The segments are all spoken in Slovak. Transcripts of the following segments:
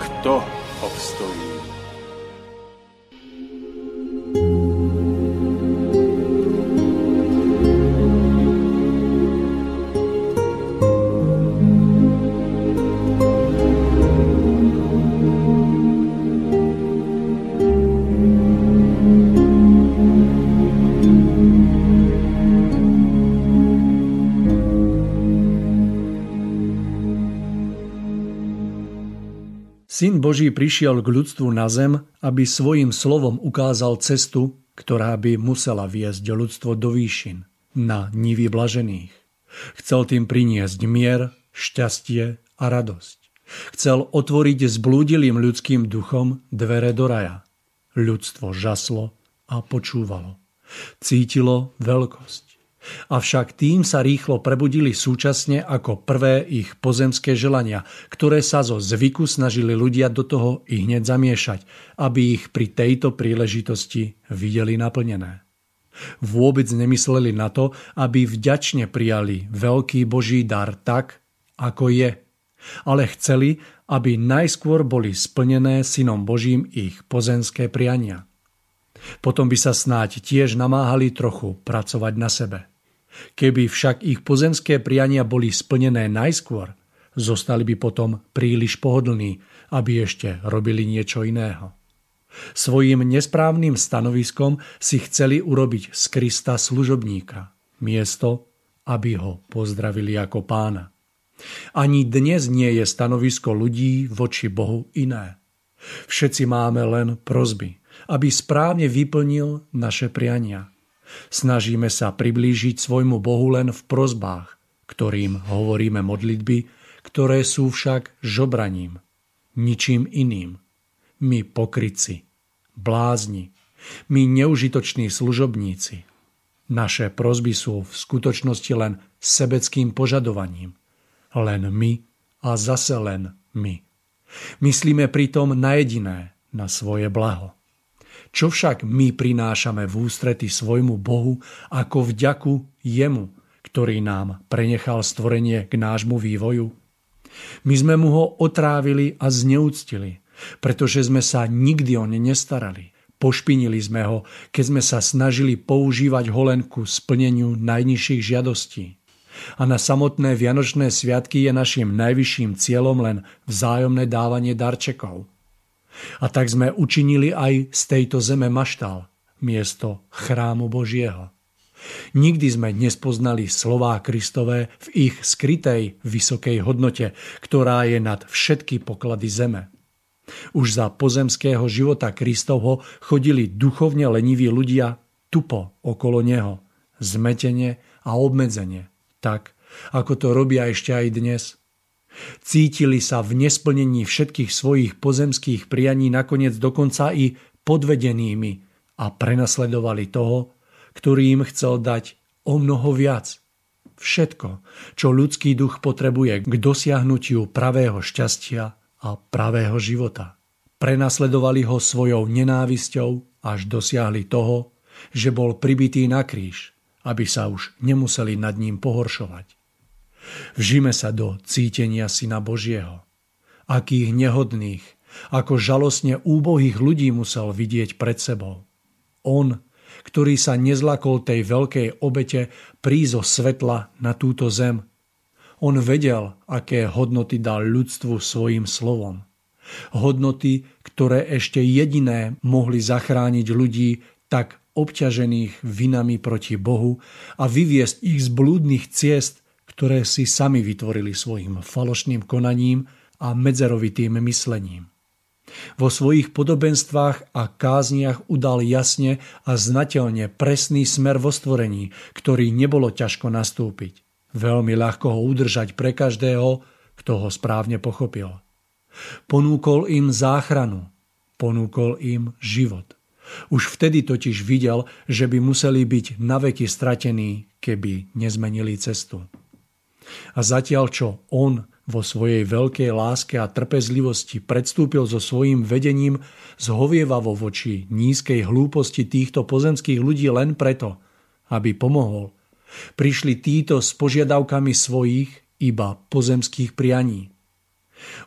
kto obstojí? Syn Boží prišiel k ľudstvu na zem, aby svojim slovom ukázal cestu, ktorá by musela viesť ľudstvo do výšin, na nivy blažených. Chcel tým priniesť mier, šťastie a radosť. Chcel otvoriť zblúdilým ľudským duchom dvere do raja. Ľudstvo žaslo a počúvalo. Cítilo veľkosť. Avšak tým sa rýchlo prebudili súčasne ako prvé ich pozemské želania, ktoré sa zo zvyku snažili ľudia do toho i hneď zamiešať, aby ich pri tejto príležitosti videli naplnené. Vôbec nemysleli na to, aby vďačne prijali veľký Boží dar tak, ako je, ale chceli, aby najskôr boli splnené synom Božím ich pozemské priania. Potom by sa snáď tiež namáhali trochu pracovať na sebe. Keby však ich pozemské priania boli splnené najskôr, zostali by potom príliš pohodlní, aby ešte robili niečo iného. Svojím nesprávnym stanoviskom si chceli urobiť z Krista služobníka, miesto, aby ho pozdravili ako pána. Ani dnes nie je stanovisko ľudí voči Bohu iné. Všetci máme len prozby, aby správne vyplnil naše priania – Snažíme sa priblížiť svojmu Bohu len v prozbách, ktorým hovoríme modlitby, ktoré sú však žobraním, ničím iným. My pokryci, blázni, my neužitoční služobníci. Naše prozby sú v skutočnosti len sebeckým požadovaním. Len my a zase len my. Myslíme pritom na jediné, na svoje blaho. Čo však my prinášame v ústrety svojmu Bohu ako vďaku Jemu, ktorý nám prenechal stvorenie k nášmu vývoju? My sme mu ho otrávili a zneúctili, pretože sme sa nikdy o ne nestarali. Pošpinili sme ho, keď sme sa snažili používať ho len ku splneniu najnižších žiadostí. A na samotné Vianočné sviatky je našim najvyšším cieľom len vzájomné dávanie darčekov – a tak sme učinili aj z tejto zeme maštal, miesto chrámu Božieho. Nikdy sme nespoznali slová Kristové v ich skrytej vysokej hodnote, ktorá je nad všetky poklady zeme. Už za pozemského života Kristovho chodili duchovne leniví ľudia tupo okolo neho, zmetenie a obmedzenie, tak ako to robia ešte aj dnes – Cítili sa v nesplnení všetkých svojich pozemských prianí nakoniec dokonca i podvedenými a prenasledovali toho, ktorý im chcel dať o mnoho viac. Všetko, čo ľudský duch potrebuje k dosiahnutiu pravého šťastia a pravého života. Prenasledovali ho svojou nenávisťou až dosiahli toho, že bol pribitý na kríž, aby sa už nemuseli nad ním pohoršovať. Vžime sa do cítenia Syna Božieho. Akých nehodných, ako žalostne úbohých ľudí musel vidieť pred sebou. On, ktorý sa nezlakol tej veľkej obete prízo svetla na túto zem. On vedel, aké hodnoty dal ľudstvu svojim slovom. Hodnoty, ktoré ešte jediné mohli zachrániť ľudí tak obťažených vinami proti Bohu a vyviesť ich z blúdnych ciest, ktoré si sami vytvorili svojim falošným konaním a medzerovitým myslením. Vo svojich podobenstvách a kázniach udal jasne a znateľne presný smer vo stvorení, ktorý nebolo ťažko nastúpiť. Veľmi ľahko ho udržať pre každého, kto ho správne pochopil. Ponúkol im záchranu, ponúkol im život. Už vtedy totiž videl, že by museli byť naveky stratení, keby nezmenili cestu. A zatiaľ, čo on vo svojej veľkej láske a trpezlivosti predstúpil so svojím vedením zhovievavo voči nízkej hlúposti týchto pozemských ľudí len preto, aby pomohol. Prišli títo s požiadavkami svojich iba pozemských prianí.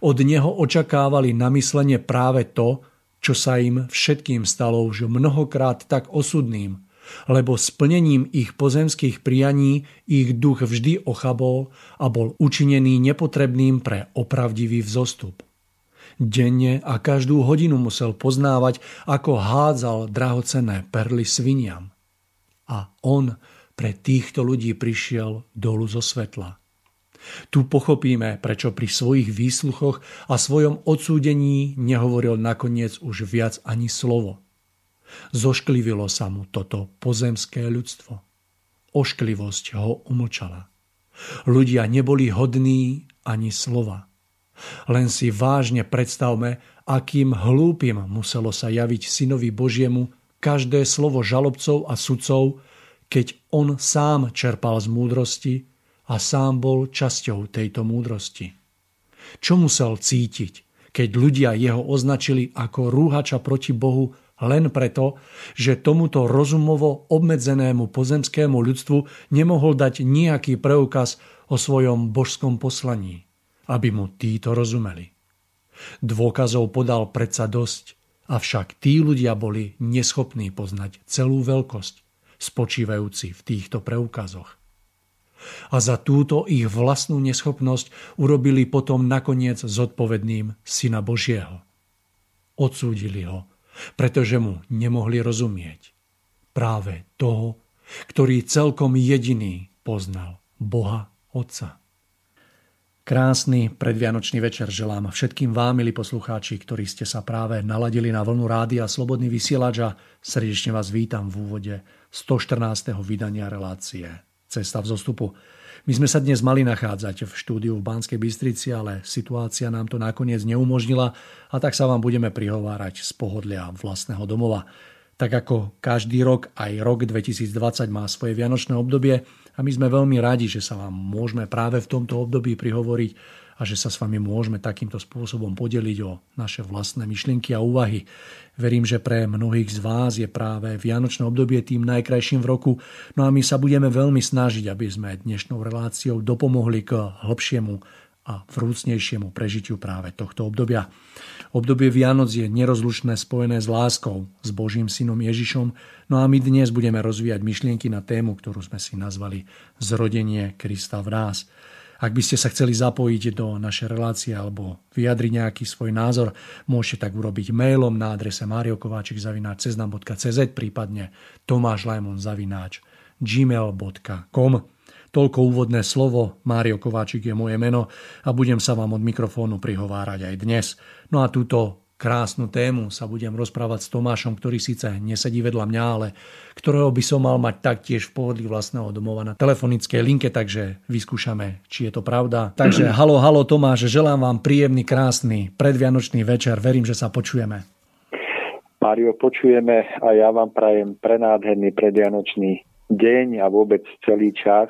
Od neho očakávali namyslenie práve to, čo sa im všetkým stalo už mnohokrát tak osudným – lebo splnením ich pozemských prianí ich duch vždy ochabol a bol učinený nepotrebným pre opravdivý vzostup. Denne a každú hodinu musel poznávať, ako hádzal drahocené perly sviniam. A on pre týchto ľudí prišiel dolu zo svetla. Tu pochopíme, prečo pri svojich výsluchoch a svojom odsúdení nehovoril nakoniec už viac ani slovo. Zošklivilo sa mu toto pozemské ľudstvo. Ošklivosť ho umlčala. Ľudia neboli hodní ani slova. Len si vážne predstavme, akým hlúpim muselo sa javiť synovi Božiemu každé slovo žalobcov a sudcov, keď on sám čerpal z múdrosti a sám bol časťou tejto múdrosti. Čo musel cítiť, keď ľudia jeho označili ako rúhača proti Bohu len preto, že tomuto rozumovo obmedzenému pozemskému ľudstvu nemohol dať nejaký preukaz o svojom božskom poslaní, aby mu títo rozumeli. Dôkazov podal predsa dosť, avšak tí ľudia boli neschopní poznať celú veľkosť, spočívajúci v týchto preukazoch. A za túto ich vlastnú neschopnosť urobili potom nakoniec zodpovedným Syna Božieho. Odsúdili ho pretože mu nemohli rozumieť. Práve toho, ktorý celkom jediný poznal Boha Otca. Krásny predvianočný večer želám všetkým vám, milí poslucháči, ktorí ste sa práve naladili na vlnu rádia Slobodný vysielač a srdečne vás vítam v úvode 114. vydania relácie Cesta v zostupu. My sme sa dnes mali nachádzať v štúdiu v Banskej Bystrici, ale situácia nám to nakoniec neumožnila a tak sa vám budeme prihovárať z pohodlia vlastného domova. Tak ako každý rok, aj rok 2020 má svoje vianočné obdobie a my sme veľmi radi, že sa vám môžeme práve v tomto období prihovoriť a že sa s vami môžeme takýmto spôsobom podeliť o naše vlastné myšlienky a úvahy. Verím, že pre mnohých z vás je práve Vianočné obdobie tým najkrajším v roku, no a my sa budeme veľmi snažiť, aby sme dnešnou reláciou dopomohli k hlbšiemu a vrúcnejšiemu prežitiu práve tohto obdobia. Obdobie Vianoc je nerozlučné spojené s láskou, s Božím synom Ježišom, no a my dnes budeme rozvíjať myšlienky na tému, ktorú sme si nazvali Zrodenie Krista v nás. Ak by ste sa chceli zapojiť do našej relácie alebo vyjadriť nejaký svoj názor, môžete tak urobiť mailom na adrese mariokováčik.cz prípadne tomášlajmon.gmail.com Toľko úvodné slovo, Mário Kováčik je moje meno a budem sa vám od mikrofónu prihovárať aj dnes. No a túto krásnu tému sa budem rozprávať s Tomášom, ktorý síce nesedí vedľa mňa, ale ktorého by som mal mať taktiež v pohodlí vlastného domova na telefonickej linke, takže vyskúšame, či je to pravda. Takže halo, halo Tomáš, želám vám príjemný, krásny predvianočný večer. Verím, že sa počujeme. Mário, počujeme a ja vám prajem prenádherný predvianočný deň a vôbec celý čas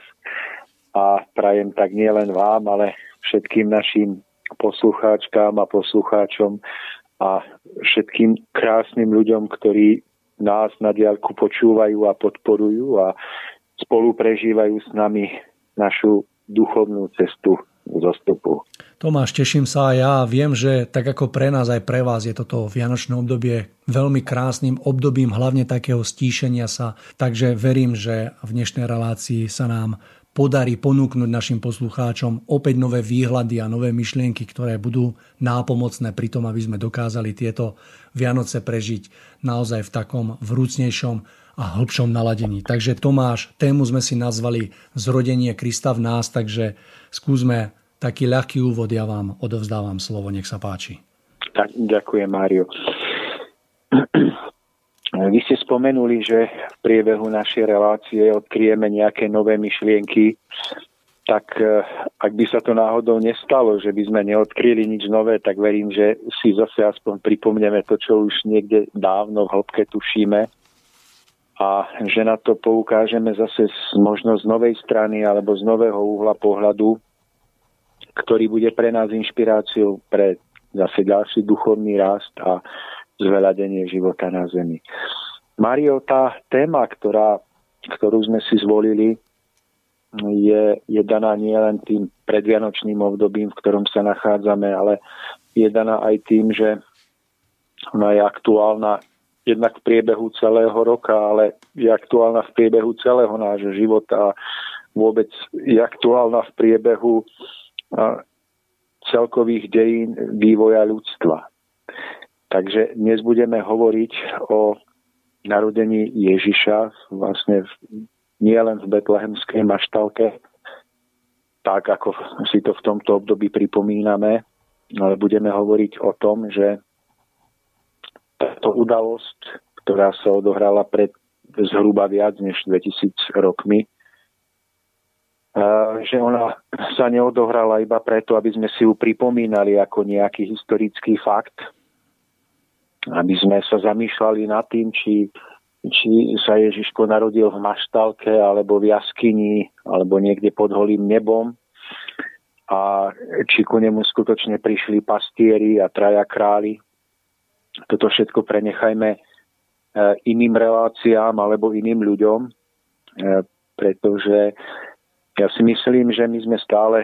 a prajem tak nielen vám, ale všetkým našim poslucháčkám a poslucháčom a všetkým krásnym ľuďom, ktorí nás na diálku počúvajú a podporujú a spolu prežívajú s nami našu duchovnú cestu zostupu. Tomáš, teším sa a ja viem, že tak ako pre nás aj pre vás je toto vianočné obdobie veľmi krásnym obdobím hlavne takého stíšenia sa, takže verím, že v dnešnej relácii sa nám podarí ponúknuť našim poslucháčom opäť nové výhľady a nové myšlienky, ktoré budú nápomocné pri tom, aby sme dokázali tieto Vianoce prežiť naozaj v takom vrúcnejšom a hĺbšom naladení. Takže Tomáš, tému sme si nazvali Zrodenie Krista v nás, takže skúsme taký ľahký úvod, ja vám odovzdávam slovo, nech sa páči. Tak, ďakujem, Mário. Vy ste spomenuli, že v priebehu našej relácie odkryjeme nejaké nové myšlienky, tak e, ak by sa to náhodou nestalo, že by sme neodkryli nič nové, tak verím, že si zase aspoň pripomneme to, čo už niekde dávno v hĺbke tušíme. A že na to poukážeme zase možno z novej strany alebo z nového uhla pohľadu, ktorý bude pre nás inšpiráciou pre zase ďalší duchovný rast a zveľadenie života na Zemi. Mario, tá téma, ktorá, ktorú sme si zvolili, je, je daná nielen tým predvianočným obdobím, v ktorom sa nachádzame, ale je daná aj tým, že ona je aktuálna jednak v priebehu celého roka, ale je aktuálna v priebehu celého nášho života a vôbec je aktuálna v priebehu celkových dejín vývoja ľudstva. Takže dnes budeme hovoriť o narodení Ježiša vlastne nie len v betlehemskej maštalke, tak ako si to v tomto období pripomíname, ale budeme hovoriť o tom, že táto udalosť, ktorá sa odohrala pred zhruba viac než 2000 rokmi, že ona sa neodohrala iba preto, aby sme si ju pripomínali ako nejaký historický fakt, aby sme sa zamýšľali nad tým, či, či sa Ježiško narodil v maštalke, alebo v jaskyni, alebo niekde pod holým nebom a či ku nemu skutočne prišli pastieri a traja králi. Toto všetko prenechajme e, iným reláciám alebo iným ľuďom, e, pretože ja si myslím, že my sme stále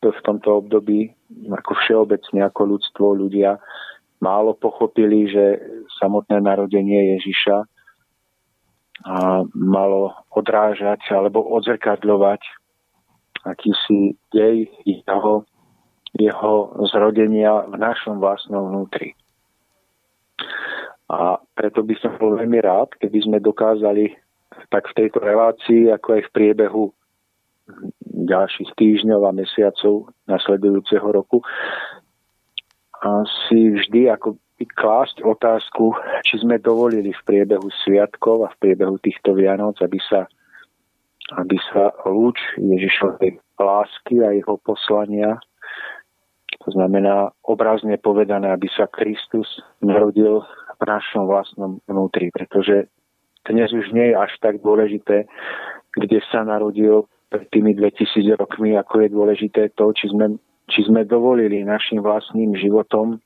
v tomto období ako všeobecne, ako ľudstvo, ľudia málo pochopili, že samotné narodenie Ježiša a malo odrážať alebo odzrkadľovať akýsi dej jeho, jeho zrodenia v našom vlastnom vnútri. A preto by som bol veľmi rád, keby sme dokázali tak v tejto relácii, ako aj v priebehu ďalších týždňov a mesiacov nasledujúceho roku, si vždy ako klásť otázku, či sme dovolili v priebehu sviatkov a v priebehu týchto Vianoc, aby sa, aby sa lúč Ježišovej lásky a jeho poslania, to znamená obrazne povedané, aby sa Kristus narodil v našom vlastnom vnútri, pretože dnes už nie je až tak dôležité, kde sa narodil pred tými 2000 rokmi, ako je dôležité to, či sme či sme dovolili našim vlastným životom,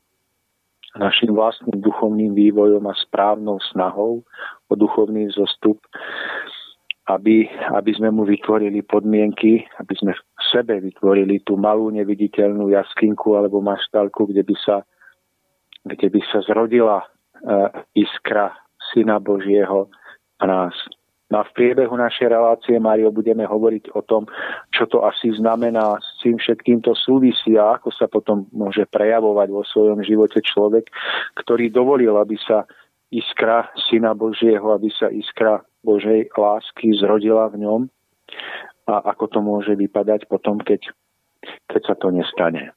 našim vlastným duchovným vývojom a správnou snahou o duchovný zostup, aby, aby sme mu vytvorili podmienky, aby sme v sebe vytvorili tú malú neviditeľnú jaskinku alebo maštalku, kde by sa, kde by sa zrodila uh, iskra Syna Božieho a nás. No a v priebehu našej relácie, Mário, budeme hovoriť o tom, čo to asi znamená, s tým všetkým to súvisí a ako sa potom môže prejavovať vo svojom živote človek, ktorý dovolil, aby sa iskra Syna Božieho, aby sa iskra Božej lásky zrodila v ňom a ako to môže vypadať potom, keď, keď sa to nestane.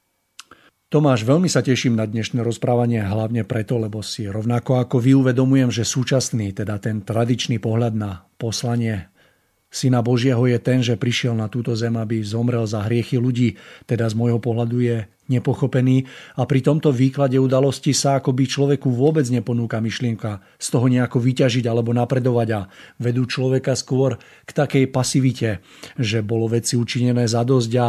Tomáš, veľmi sa teším na dnešné rozprávanie, hlavne preto, lebo si rovnako ako vy uvedomujem, že súčasný, teda ten tradičný pohľad na poslanie Syna Božieho je ten, že prišiel na túto zem, aby zomrel za hriechy ľudí, teda z môjho pohľadu je nepochopený. A pri tomto výklade udalosti sa akoby človeku vôbec neponúka myšlienka z toho nejako vyťažiť alebo napredovať a vedú človeka skôr k takej pasivite, že bolo veci učinené za dosť a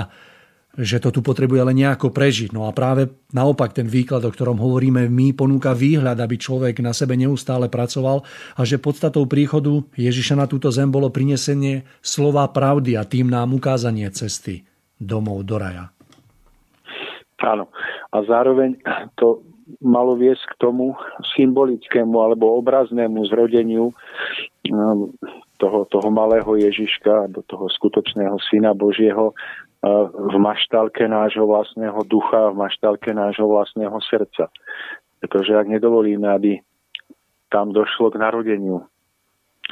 že to tu potrebuje len nejako prežiť. No a práve naopak ten výklad, o ktorom hovoríme my, ponúka výhľad, aby človek na sebe neustále pracoval a že podstatou príchodu Ježiša na túto zem bolo prinesenie slova pravdy a tým nám ukázanie cesty domov do raja. Áno. A zároveň to malo viesť k tomu symbolickému alebo obraznému zrodeniu no, toho, toho malého Ježiška, do toho skutočného Syna Božieho v maštalke nášho vlastného ducha, v maštalke nášho vlastného srdca. Pretože ak nedovolíme, aby tam došlo k narodeniu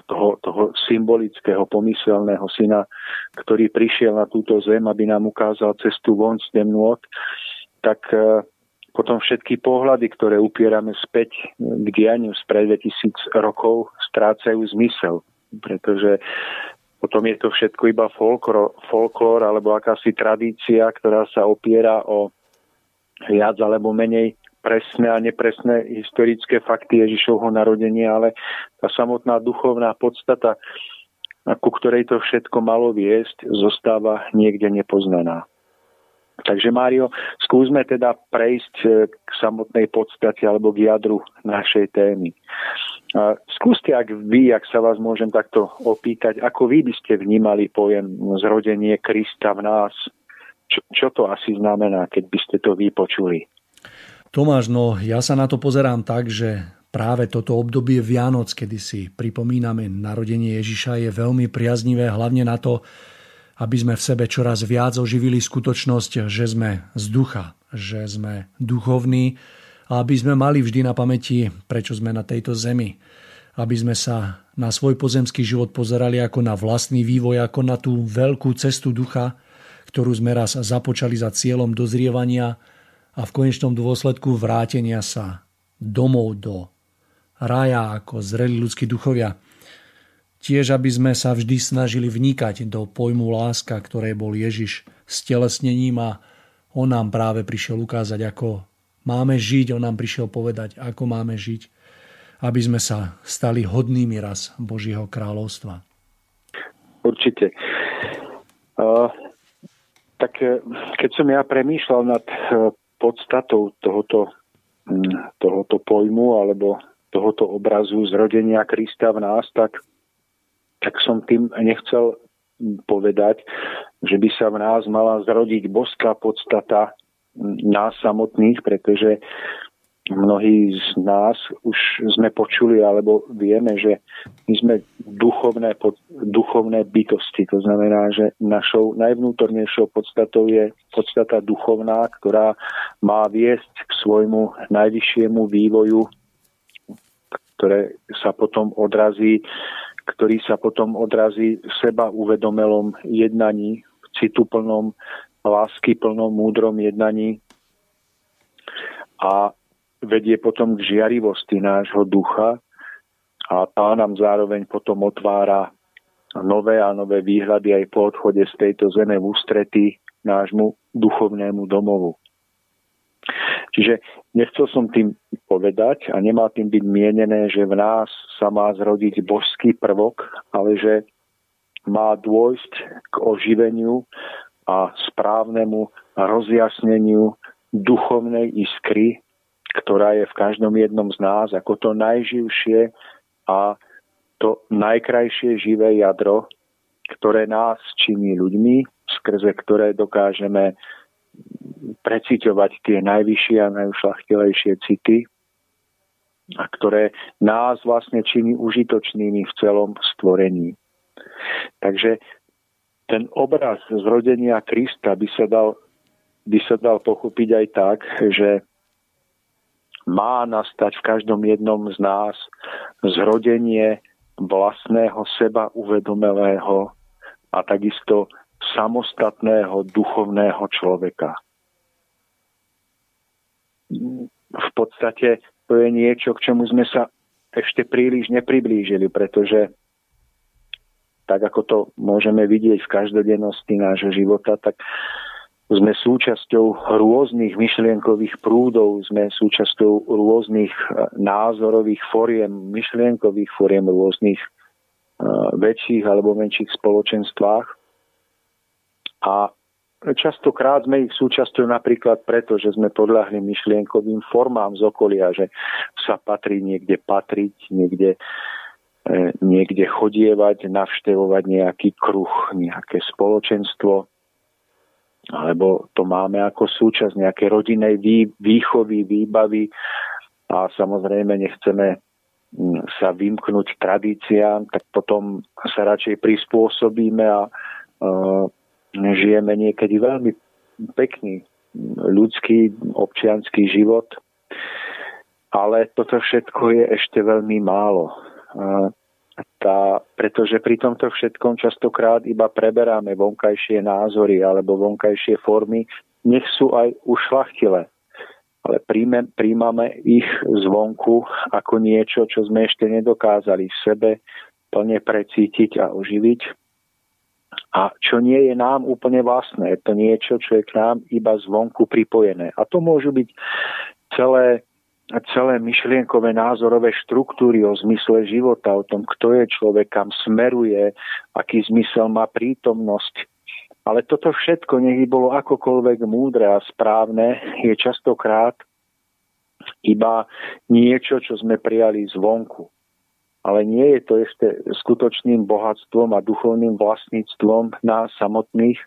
toho, toho symbolického, pomyselného syna, ktorý prišiel na túto zem, aby nám ukázal cestu von z temnôt, tak e, potom všetky pohľady, ktoré upierame späť k dianiu spred 2000 rokov, strácajú zmysel, pretože potom je to všetko iba folklor, folklor alebo akási tradícia, ktorá sa opiera o viac alebo menej presné a nepresné historické fakty Ježišovho narodenia, ale tá samotná duchovná podstata, ku ktorej to všetko malo viesť, zostáva niekde nepoznaná. Takže Mário, skúsme teda prejsť eh, k samotnej podstate alebo k jadru našej témy. Skúste, ak vy, ak sa vás môžem takto opýtať, ako vy by ste vnímali pojem zrodenie Krista v nás? Čo, čo to asi znamená, keď by ste to vypočuli? Tomáš, no ja sa na to pozerám tak, že práve toto obdobie Vianoc, kedy si pripomíname narodenie Ježiša, je veľmi priaznivé hlavne na to, aby sme v sebe čoraz viac oživili skutočnosť, že sme z ducha, že sme duchovní aby sme mali vždy na pamäti, prečo sme na tejto zemi. Aby sme sa na svoj pozemský život pozerali ako na vlastný vývoj, ako na tú veľkú cestu ducha, ktorú sme raz započali za cieľom dozrievania a v konečnom dôsledku vrátenia sa domov do raja ako zreli ľudskí duchovia. Tiež, aby sme sa vždy snažili vnikať do pojmu láska, ktoré bol Ježiš s telesnením a on nám práve prišiel ukázať, ako máme žiť, on nám prišiel povedať, ako máme žiť, aby sme sa stali hodnými raz Božieho kráľovstva. Určite. Uh, tak e, keď som ja premýšľal nad e, podstatou tohoto, mm, tohoto pojmu alebo tohoto obrazu zrodenia Krista v nás, tak, tak som tým nechcel povedať, že by sa v nás mala zrodiť boská podstata nás samotných, pretože mnohí z nás už sme počuli alebo vieme, že my sme duchovné, duchovné bytosti. To znamená, že našou najvnútornejšou podstatou je podstata duchovná, ktorá má viesť k svojmu najvyššiemu vývoju, ktoré sa potom odrazí ktorý sa potom odrazí v seba uvedomelom jednaní, v cituplnom lásky plnom, múdrom jednaní a vedie potom k žiarivosti nášho ducha a tá nám zároveň potom otvára nové a nové výhľady aj po odchode z tejto zeme v ústretí nášmu duchovnému domovu. Čiže nechcel som tým povedať a nemá tým byť mienené, že v nás sa má zrodiť božský prvok, ale že má dôjsť k oživeniu a správnemu rozjasneniu duchovnej iskry, ktorá je v každom jednom z nás ako to najživšie a to najkrajšie živé jadro, ktoré nás činí ľuďmi, skrze ktoré dokážeme preciťovať tie najvyššie a najušlachtilejšie city, a ktoré nás vlastne činí užitočnými v celom stvorení. Takže ten obraz zrodenia Krista by sa dal, by sa dal pochopiť aj tak, že má nastať v každom jednom z nás zrodenie vlastného seba uvedomelého a takisto samostatného duchovného človeka. V podstate to je niečo, k čomu sme sa ešte príliš nepriblížili, pretože tak ako to môžeme vidieť v každodennosti nášho života, tak sme súčasťou rôznych myšlienkových prúdov, sme súčasťou rôznych e, názorových foriem, myšlienkových foriem rôznych uh, väčších alebo menších spoločenstvách. A častokrát sme ich súčasťou napríklad preto, že sme podľahli myšlienkovým formám z okolia, že sa patrí niekde patriť, niekde E, niekde chodievať, navštevovať nejaký kruh, nejaké spoločenstvo, alebo to máme ako súčasť nejakej rodinej vý, výchovy, výbavy a samozrejme nechceme sa vymknúť tradíciám, tak potom sa radšej prispôsobíme a uh, žijeme niekedy veľmi pekný ľudský občianský život. Ale toto všetko je ešte veľmi málo. Tá, pretože pri tomto všetkom častokrát iba preberáme vonkajšie názory alebo vonkajšie formy, nech sú aj ušlachtilé ale príjme, príjmame ich zvonku ako niečo, čo sme ešte nedokázali v sebe plne precítiť a oživiť. A čo nie je nám úplne vlastné, to niečo, čo je k nám iba zvonku pripojené. A to môžu byť celé, celé myšlienkové názorové štruktúry o zmysle života, o tom, kto je človek, kam smeruje, aký zmysel má prítomnosť, ale toto všetko, nech by bolo akokoľvek múdre a správne, je častokrát iba niečo, čo sme prijali zvonku. Ale nie je to ešte skutočným bohatstvom a duchovným vlastníctvom nás samotných,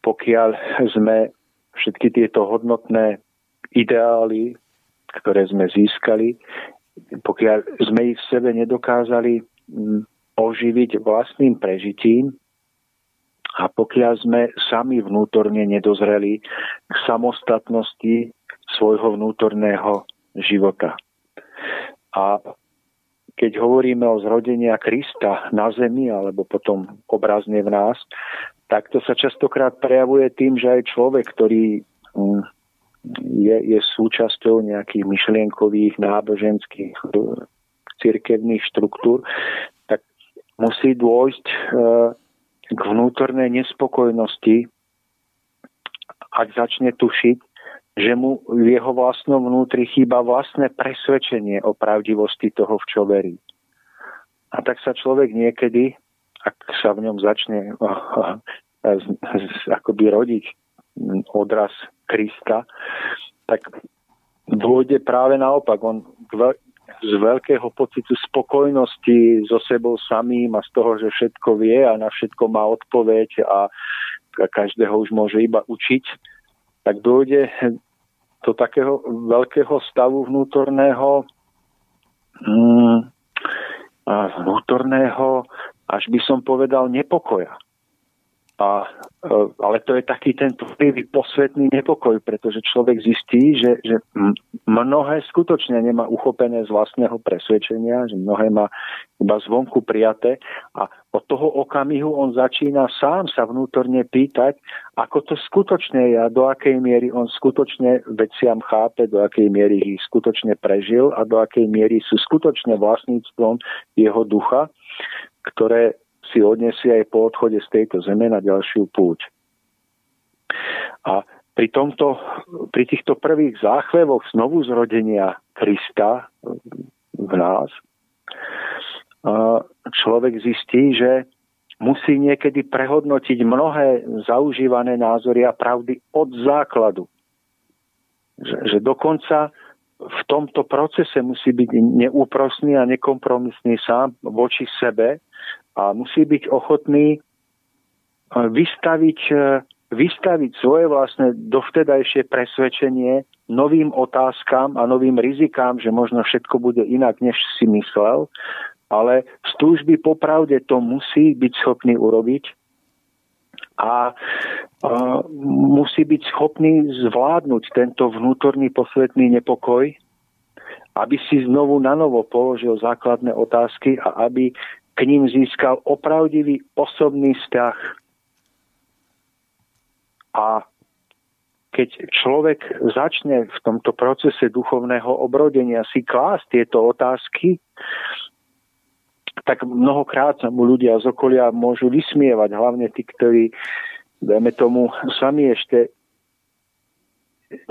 pokiaľ sme všetky tieto hodnotné ideály, ktoré sme získali, pokiaľ sme ich v sebe nedokázali mm, oživiť vlastným prežitím, a pokiaľ sme sami vnútorne nedozreli k samostatnosti svojho vnútorného života. A keď hovoríme o zrodenia Krista na zemi, alebo potom obrazne v nás, tak to sa častokrát prejavuje tým, že aj človek, ktorý mm, je, je súčasťou nejakých myšlienkových, náboženských, cirkevných štruktúr, tak musí dôjsť e, k vnútornej nespokojnosti, ak začne tušiť, že mu v jeho vlastnom vnútri chýba vlastné presvedčenie o pravdivosti toho, v čo verí. A tak sa človek niekedy, ak sa v ňom začne akoby rodiť odraz Krista, tak dôjde práve naopak. On z veľkého pocitu spokojnosti so sebou samým a z toho, že všetko vie a na všetko má odpoveď a každého už môže iba učiť, tak dojde do takého veľkého stavu vnútorného mm, vnútorného, až by som povedal, nepokoja. A, e, ale to je taký ten prvý posvetný nepokoj, pretože človek zistí, že, že mnohé skutočne nemá uchopené z vlastného presvedčenia, že mnohé má iba zvonku prijaté a od toho okamihu on začína sám sa vnútorne pýtať, ako to skutočne je a do akej miery on skutočne veciam chápe, do akej miery ich skutočne prežil a do akej miery sú skutočne vlastníctvom jeho ducha, ktoré si odniesie aj po odchode z tejto zeme na ďalšiu púť. A pri, tomto, pri týchto prvých záchvevoch znovu zrodenia Krista v nás človek zistí, že musí niekedy prehodnotiť mnohé zaužívané názory a pravdy od základu. Že, že dokonca v tomto procese musí byť neúprosný a nekompromisný sám voči sebe a musí byť ochotný e, vystaviť, e, vystaviť svoje vlastné dovtedajšie presvedčenie novým otázkam a novým rizikám, že možno všetko bude inak, než si myslel, ale z túžby popravde to musí byť schopný urobiť a, a musí byť schopný zvládnuť tento vnútorný posvetný nepokoj, aby si znovu na novo položil základné otázky a aby k ním získal opravdivý osobný vzťah. A keď človek začne v tomto procese duchovného obrodenia si klásť tieto otázky, tak mnohokrát sa mu ľudia z okolia môžu vysmievať, hlavne tí, ktorí, dajme tomu, sami ešte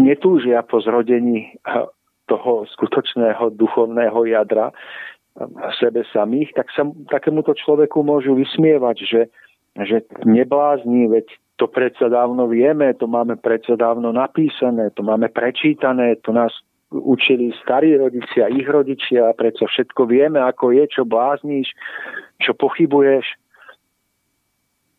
netúžia po zrodení toho skutočného duchovného jadra, sebe samých, tak sa takémuto človeku môžu vysmievať, že, že neblázni, veď to predsa dávno vieme, to máme predsa dávno napísané, to máme prečítané, to nás učili starí rodičia, ich rodičia, predsa všetko vieme, ako je, čo blázniš, čo pochybuješ.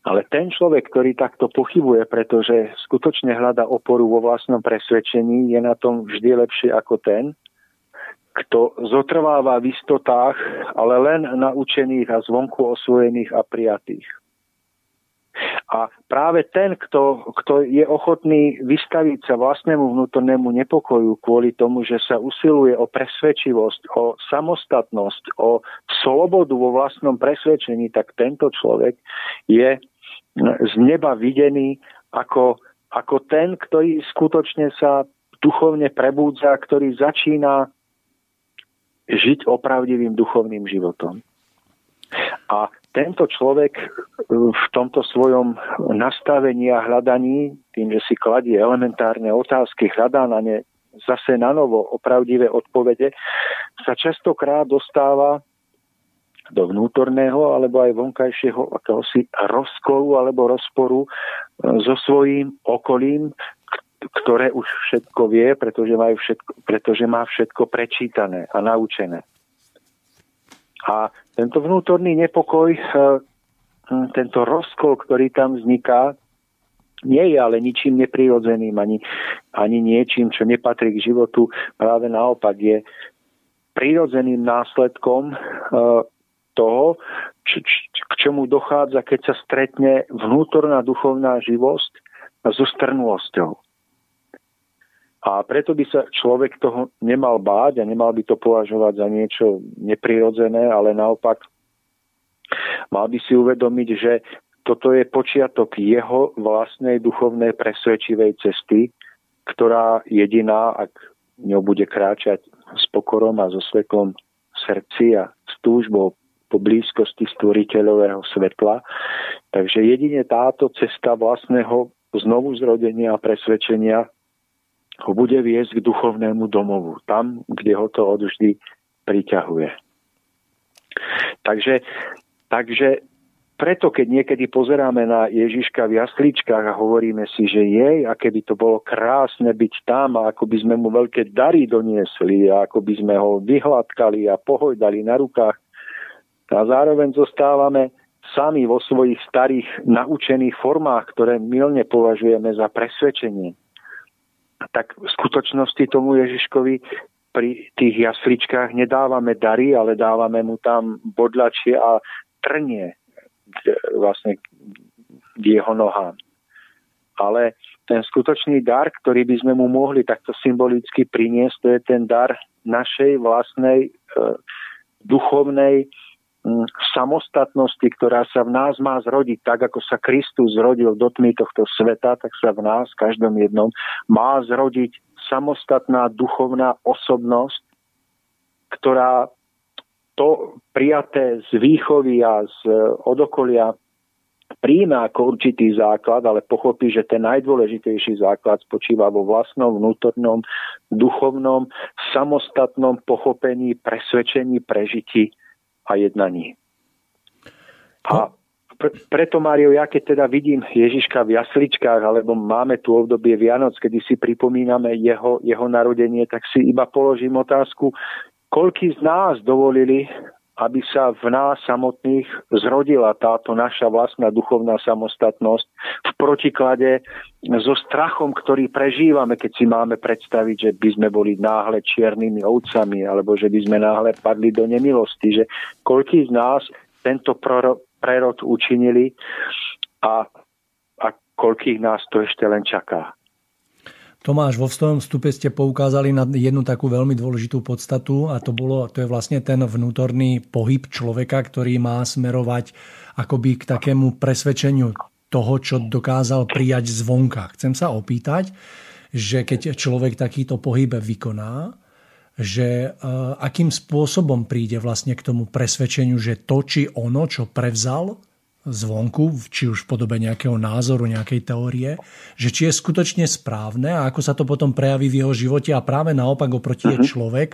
Ale ten človek, ktorý takto pochybuje, pretože skutočne hľada oporu vo vlastnom presvedčení, je na tom vždy lepšie ako ten, kto zotrváva v istotách, ale len naučených a zvonku osvojených a prijatých. A práve ten, kto, kto je ochotný vystaviť sa vlastnému vnútornému nepokoju kvôli tomu, že sa usiluje o presvedčivosť, o samostatnosť, o slobodu vo vlastnom presvedčení, tak tento človek je z neba videný ako, ako ten, ktorý skutočne sa duchovne prebúdza, ktorý začína žiť opravdivým duchovným životom. A tento človek e, v tomto svojom nastavení a hľadaní, tým, že si kladie elementárne otázky, hľadá na ne zase na novo opravdivé odpovede, sa častokrát dostáva do vnútorného alebo aj vonkajšieho akéhosi rozkolu alebo rozporu e, so svojím okolím, ktoré už všetko vie, pretože, majú všetko, pretože má všetko prečítané a naučené. A tento vnútorný nepokoj, eh, hm, tento rozkol, ktorý tam vzniká, nie je ale ničím neprirodzeným, ani, ani niečím, čo nepatrí k životu. Práve naopak je prirodzeným následkom eh, toho, č, č, k čomu dochádza, keď sa stretne vnútorná duchovná živosť so strnulosťou. A preto by sa človek toho nemal báť a nemal by to považovať za niečo neprirodzené, ale naopak mal by si uvedomiť, že toto je počiatok jeho vlastnej duchovnej presvedčivej cesty, ktorá jediná, ak ňou bude kráčať s pokorom a so svetlom srdci a s túžbou po blízkosti stvoriteľového svetla. Takže jedine táto cesta vlastného znovu zrodenia a presvedčenia ho bude viesť k duchovnému domovu, tam, kde ho to odvždy priťahuje. Takže, takže preto, keď niekedy pozeráme na Ježiška v jasličkách a hovoríme si, že jej, aké by to bolo krásne byť tam a ako by sme mu veľké dary doniesli a ako by sme ho vyhladkali a pohojdali na rukách a zároveň zostávame sami vo svojich starých naučených formách, ktoré milne považujeme za presvedčenie tak v skutočnosti tomu Ježiškovi pri tých jasličkách nedávame dary, ale dávame mu tam bodlačie a trnie vlastne k jeho nohám. Ale ten skutočný dar, ktorý by sme mu mohli takto symbolicky priniesť, to je ten dar našej vlastnej e, duchovnej samostatnosti, ktorá sa v nás má zrodiť, tak ako sa Kristus zrodil do tmy tohto sveta, tak sa v nás, každom jednom, má zrodiť samostatná duchovná osobnosť, ktorá to prijaté z výchovy a z odokolia príjme ako určitý základ, ale pochopí, že ten najdôležitejší základ spočíva vo vlastnom vnútornom, duchovnom, samostatnom pochopení, presvedčení, prežití a jednaní. A pre, preto, Mário, ja keď teda vidím Ježiška v jasličkách, alebo máme tu obdobie Vianoc, kedy si pripomíname jeho, jeho narodenie, tak si iba položím otázku, koľký z nás dovolili, aby sa v nás samotných zrodila táto naša vlastná duchovná samostatnosť v protiklade so strachom, ktorý prežívame, keď si máme predstaviť, že by sme boli náhle čiernymi ovcami alebo že by sme náhle padli do nemilosti, že koľký z nás tento prerod učinili a, a koľkých nás to ešte len čaká. Tomáš, vo svojom vstupe ste poukázali na jednu takú veľmi dôležitú podstatu a to, bolo, to je vlastne ten vnútorný pohyb človeka, ktorý má smerovať akoby k takému presvedčeniu toho, čo dokázal prijať zvonka. Chcem sa opýtať, že keď človek takýto pohyb vykoná, že uh, akým spôsobom príde vlastne k tomu presvedčeniu, že to či ono, čo prevzal, zvonku, či už v podobe nejakého názoru, nejakej teórie, že či je skutočne správne a ako sa to potom prejaví v jeho živote a práve naopak oproti uh-huh. je mhm. človek,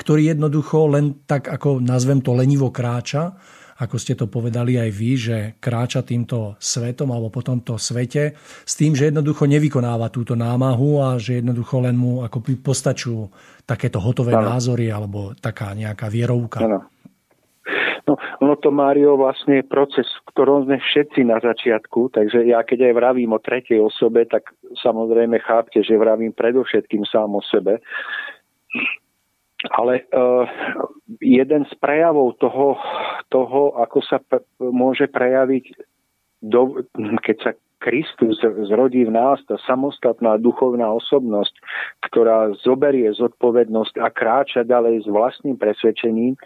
ktorý jednoducho len tak, ako nazvem to, lenivo kráča, ako ste to povedali aj vy, že kráča týmto svetom alebo po tomto svete s tým, že jednoducho nevykonáva túto námahu a že jednoducho len mu ako postačujú takéto hotové ano. názory alebo taká nejaká vierovka. Ano. No, ono to, Mário, vlastne je proces, v ktorom sme všetci na začiatku, takže ja keď aj vravím o tretej osobe, tak samozrejme chápte, že vravím predovšetkým sám o sebe. Ale uh, jeden z prejavov toho, toho ako sa p- môže prejaviť, do, keď sa Kristus zrodí v nás, tá samostatná duchovná osobnosť, ktorá zoberie zodpovednosť a kráča ďalej s vlastným presvedčením,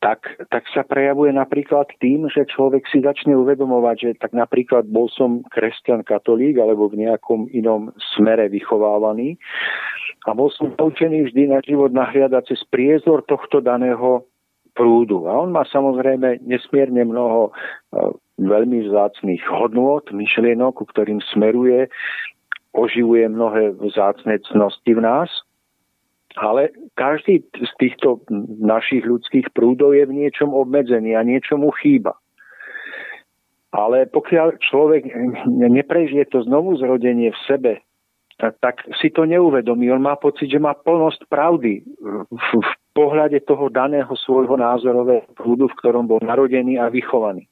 tak, tak sa prejavuje napríklad tým, že človek si začne uvedomovať, že tak napríklad bol som kresťan katolík alebo v nejakom inom smere vychovávaný a bol som naučený vždy na život nahliadať cez priezor tohto daného prúdu. A on má samozrejme nesmierne mnoho e, veľmi vzácných hodnôt, myšlienok, ku ktorým smeruje, oživuje mnohé vzácne cnosti v nás – ale každý z týchto našich ľudských prúdov je v niečom obmedzený a niečo mu chýba. Ale pokiaľ človek neprežije to znovu zrodenie v sebe, tak si to neuvedomí. On má pocit, že má plnosť pravdy v, pohľade toho daného svojho názorového prúdu, v ktorom bol narodený a vychovaný.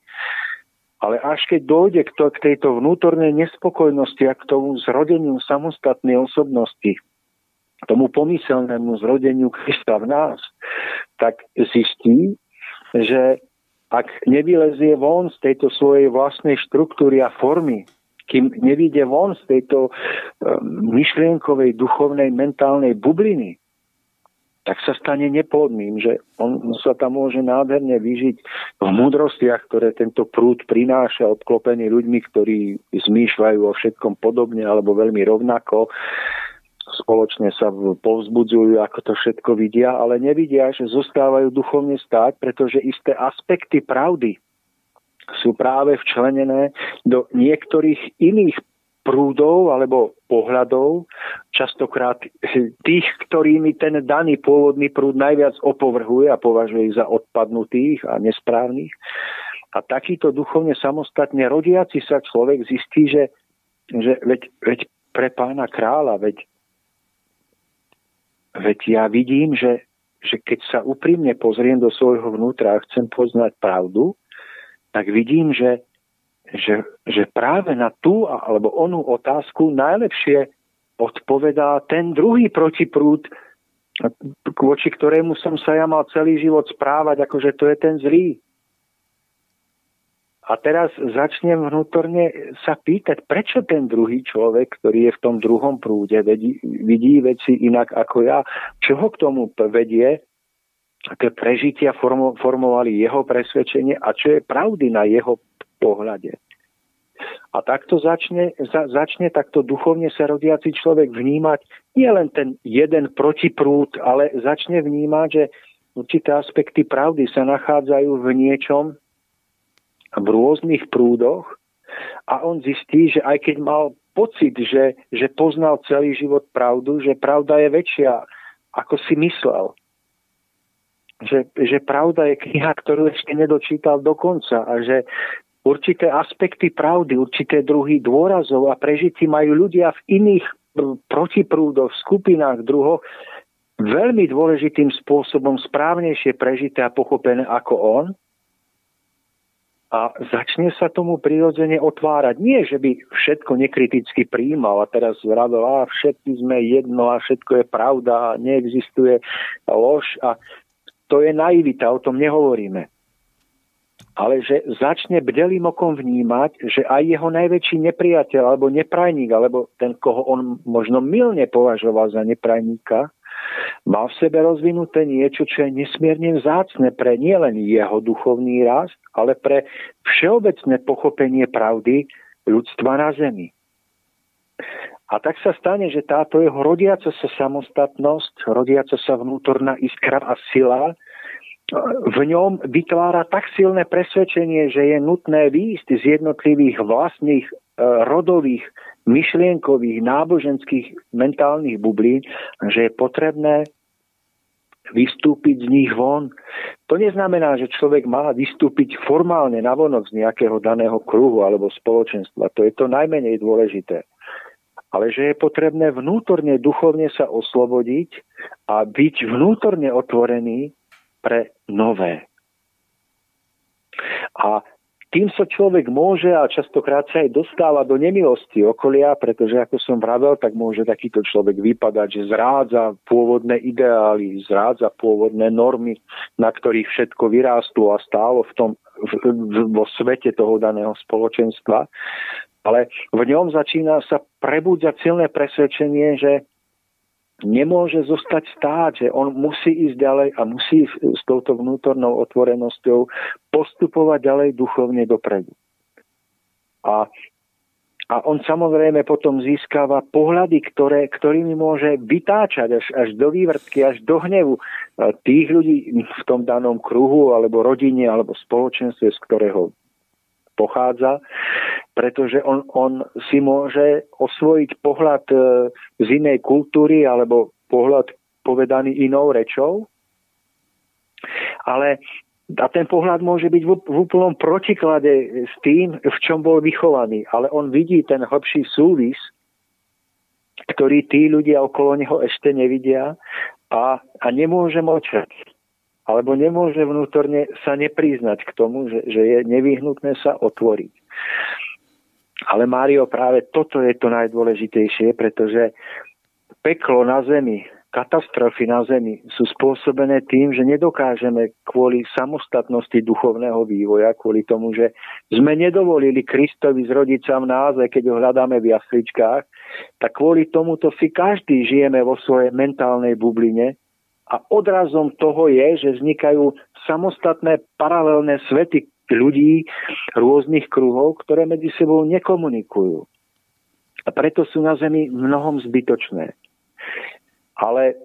Ale až keď dojde k tejto vnútornej nespokojnosti a k tomu zrodeniu samostatnej osobnosti, tomu pomyselnému zrodeniu Krista v nás, tak zistí, že ak nevylezie von z tejto svojej vlastnej štruktúry a formy, kým nevíde von z tejto um, myšlienkovej, duchovnej, mentálnej bubliny, tak sa stane neplodným, že on sa tam môže nádherne vyžiť v múdrostiach, ktoré tento prúd prináša, obklopený ľuďmi, ktorí zmýšľajú o všetkom podobne alebo veľmi rovnako spoločne sa povzbudzujú, ako to všetko vidia, ale nevidia, že zostávajú duchovne stáť, pretože isté aspekty pravdy sú práve včlenené do niektorých iných prúdov alebo pohľadov, častokrát tých, ktorými ten daný pôvodný prúd najviac opovrhuje a považuje ich za odpadnutých a nesprávnych. A takýto duchovne samostatne rodiaci sa človek zistí, že, že veď, veď pre pána kráľa, veď Veď ja vidím, že, že keď sa úprimne pozriem do svojho vnútra a chcem poznať pravdu, tak vidím, že, že, že práve na tú alebo onú otázku najlepšie odpovedá ten druhý protiprúd, voči ktorému som sa ja mal celý život správať, ako že to je ten zlý. A teraz začnem vnútorne sa pýtať, prečo ten druhý človek, ktorý je v tom druhom prúde, vidí, vidí veci inak ako ja, čo ho k tomu vedie, aké prežitia formo, formovali jeho presvedčenie? A čo je pravdy na jeho pohľade. A takto začne, za, začne takto duchovne sa rodiaci človek vnímať nie len ten jeden protiprúd, ale začne vnímať, že určité aspekty pravdy sa nachádzajú v niečom, v rôznych prúdoch a on zistí, že aj keď mal pocit, že, že poznal celý život pravdu, že pravda je väčšia, ako si myslel. Že, že pravda je kniha, ktorú ešte nedočítal do konca a že určité aspekty pravdy, určité druhy dôrazov a prežití majú ľudia v iných protiprúdoch, skupinách, druhoch veľmi dôležitým spôsobom správnejšie prežité a pochopené ako on a začne sa tomu prirodzene otvárať. Nie, že by všetko nekriticky príjmal a teraz vravil, a všetci sme jedno a všetko je pravda a neexistuje lož a to je naivita, o tom nehovoríme. Ale že začne bdelým okom vnímať, že aj jeho najväčší nepriateľ alebo neprajník, alebo ten, koho on možno milne považoval za neprajníka, má v sebe rozvinuté niečo, čo je nesmierne vzácne pre nielen jeho duchovný rast, ale pre všeobecné pochopenie pravdy ľudstva na Zemi. A tak sa stane, že táto jeho rodiaca sa samostatnosť, rodiaca sa vnútorná iskra a sila v ňom vytvára tak silné presvedčenie, že je nutné výjsť z jednotlivých vlastných rodových myšlienkových, náboženských, mentálnych bublín, že je potrebné vystúpiť z nich von. To neznamená, že človek má vystúpiť formálne na vonok z nejakého daného kruhu alebo spoločenstva. To je to najmenej dôležité. Ale že je potrebné vnútorne, duchovne sa oslobodiť a byť vnútorne otvorený pre nové. A tým sa človek môže a častokrát sa aj dostáva do nemilosti okolia, pretože ako som vravel, tak môže takýto človek vypadať, že zrádza pôvodné ideály, zrádza pôvodné normy, na ktorých všetko vyrástlo a stálo v tom, v, v, vo svete toho daného spoločenstva. Ale v ňom začína sa prebúdzať silné presvedčenie, že nemôže zostať stáť, že on musí ísť ďalej a musí s touto vnútornou otvorenosťou postupovať ďalej duchovne dopredu. A, a on samozrejme potom získava pohľady, ktoré, ktorými môže vytáčať až, až do vývrtky, až do hnevu tých ľudí v tom danom kruhu, alebo rodine, alebo spoločenstve, z ktorého pochádza, pretože on, on si môže osvojiť pohľad e, z inej kultúry alebo pohľad povedaný inou rečou, ale a ten pohľad môže byť v, úplnom protiklade s tým, v čom bol vychovaný. Ale on vidí ten hlbší súvis, ktorý tí ľudia okolo neho ešte nevidia a, a nemôže močať alebo nemôže vnútorne sa nepriznať k tomu, že, že je nevyhnutné sa otvoriť. Ale Mário, práve toto je to najdôležitejšie, pretože peklo na zemi, katastrofy na zemi sú spôsobené tým, že nedokážeme kvôli samostatnosti duchovného vývoja, kvôli tomu, že sme nedovolili Kristovi zrodiť sa v nás, keď ho hľadáme v jasličkách, tak kvôli tomuto si každý žijeme vo svojej mentálnej bubline a odrazom toho je, že vznikajú samostatné paralelné svety ľudí rôznych kruhov, ktoré medzi sebou nekomunikujú. A preto sú na Zemi mnohom zbytočné. Ale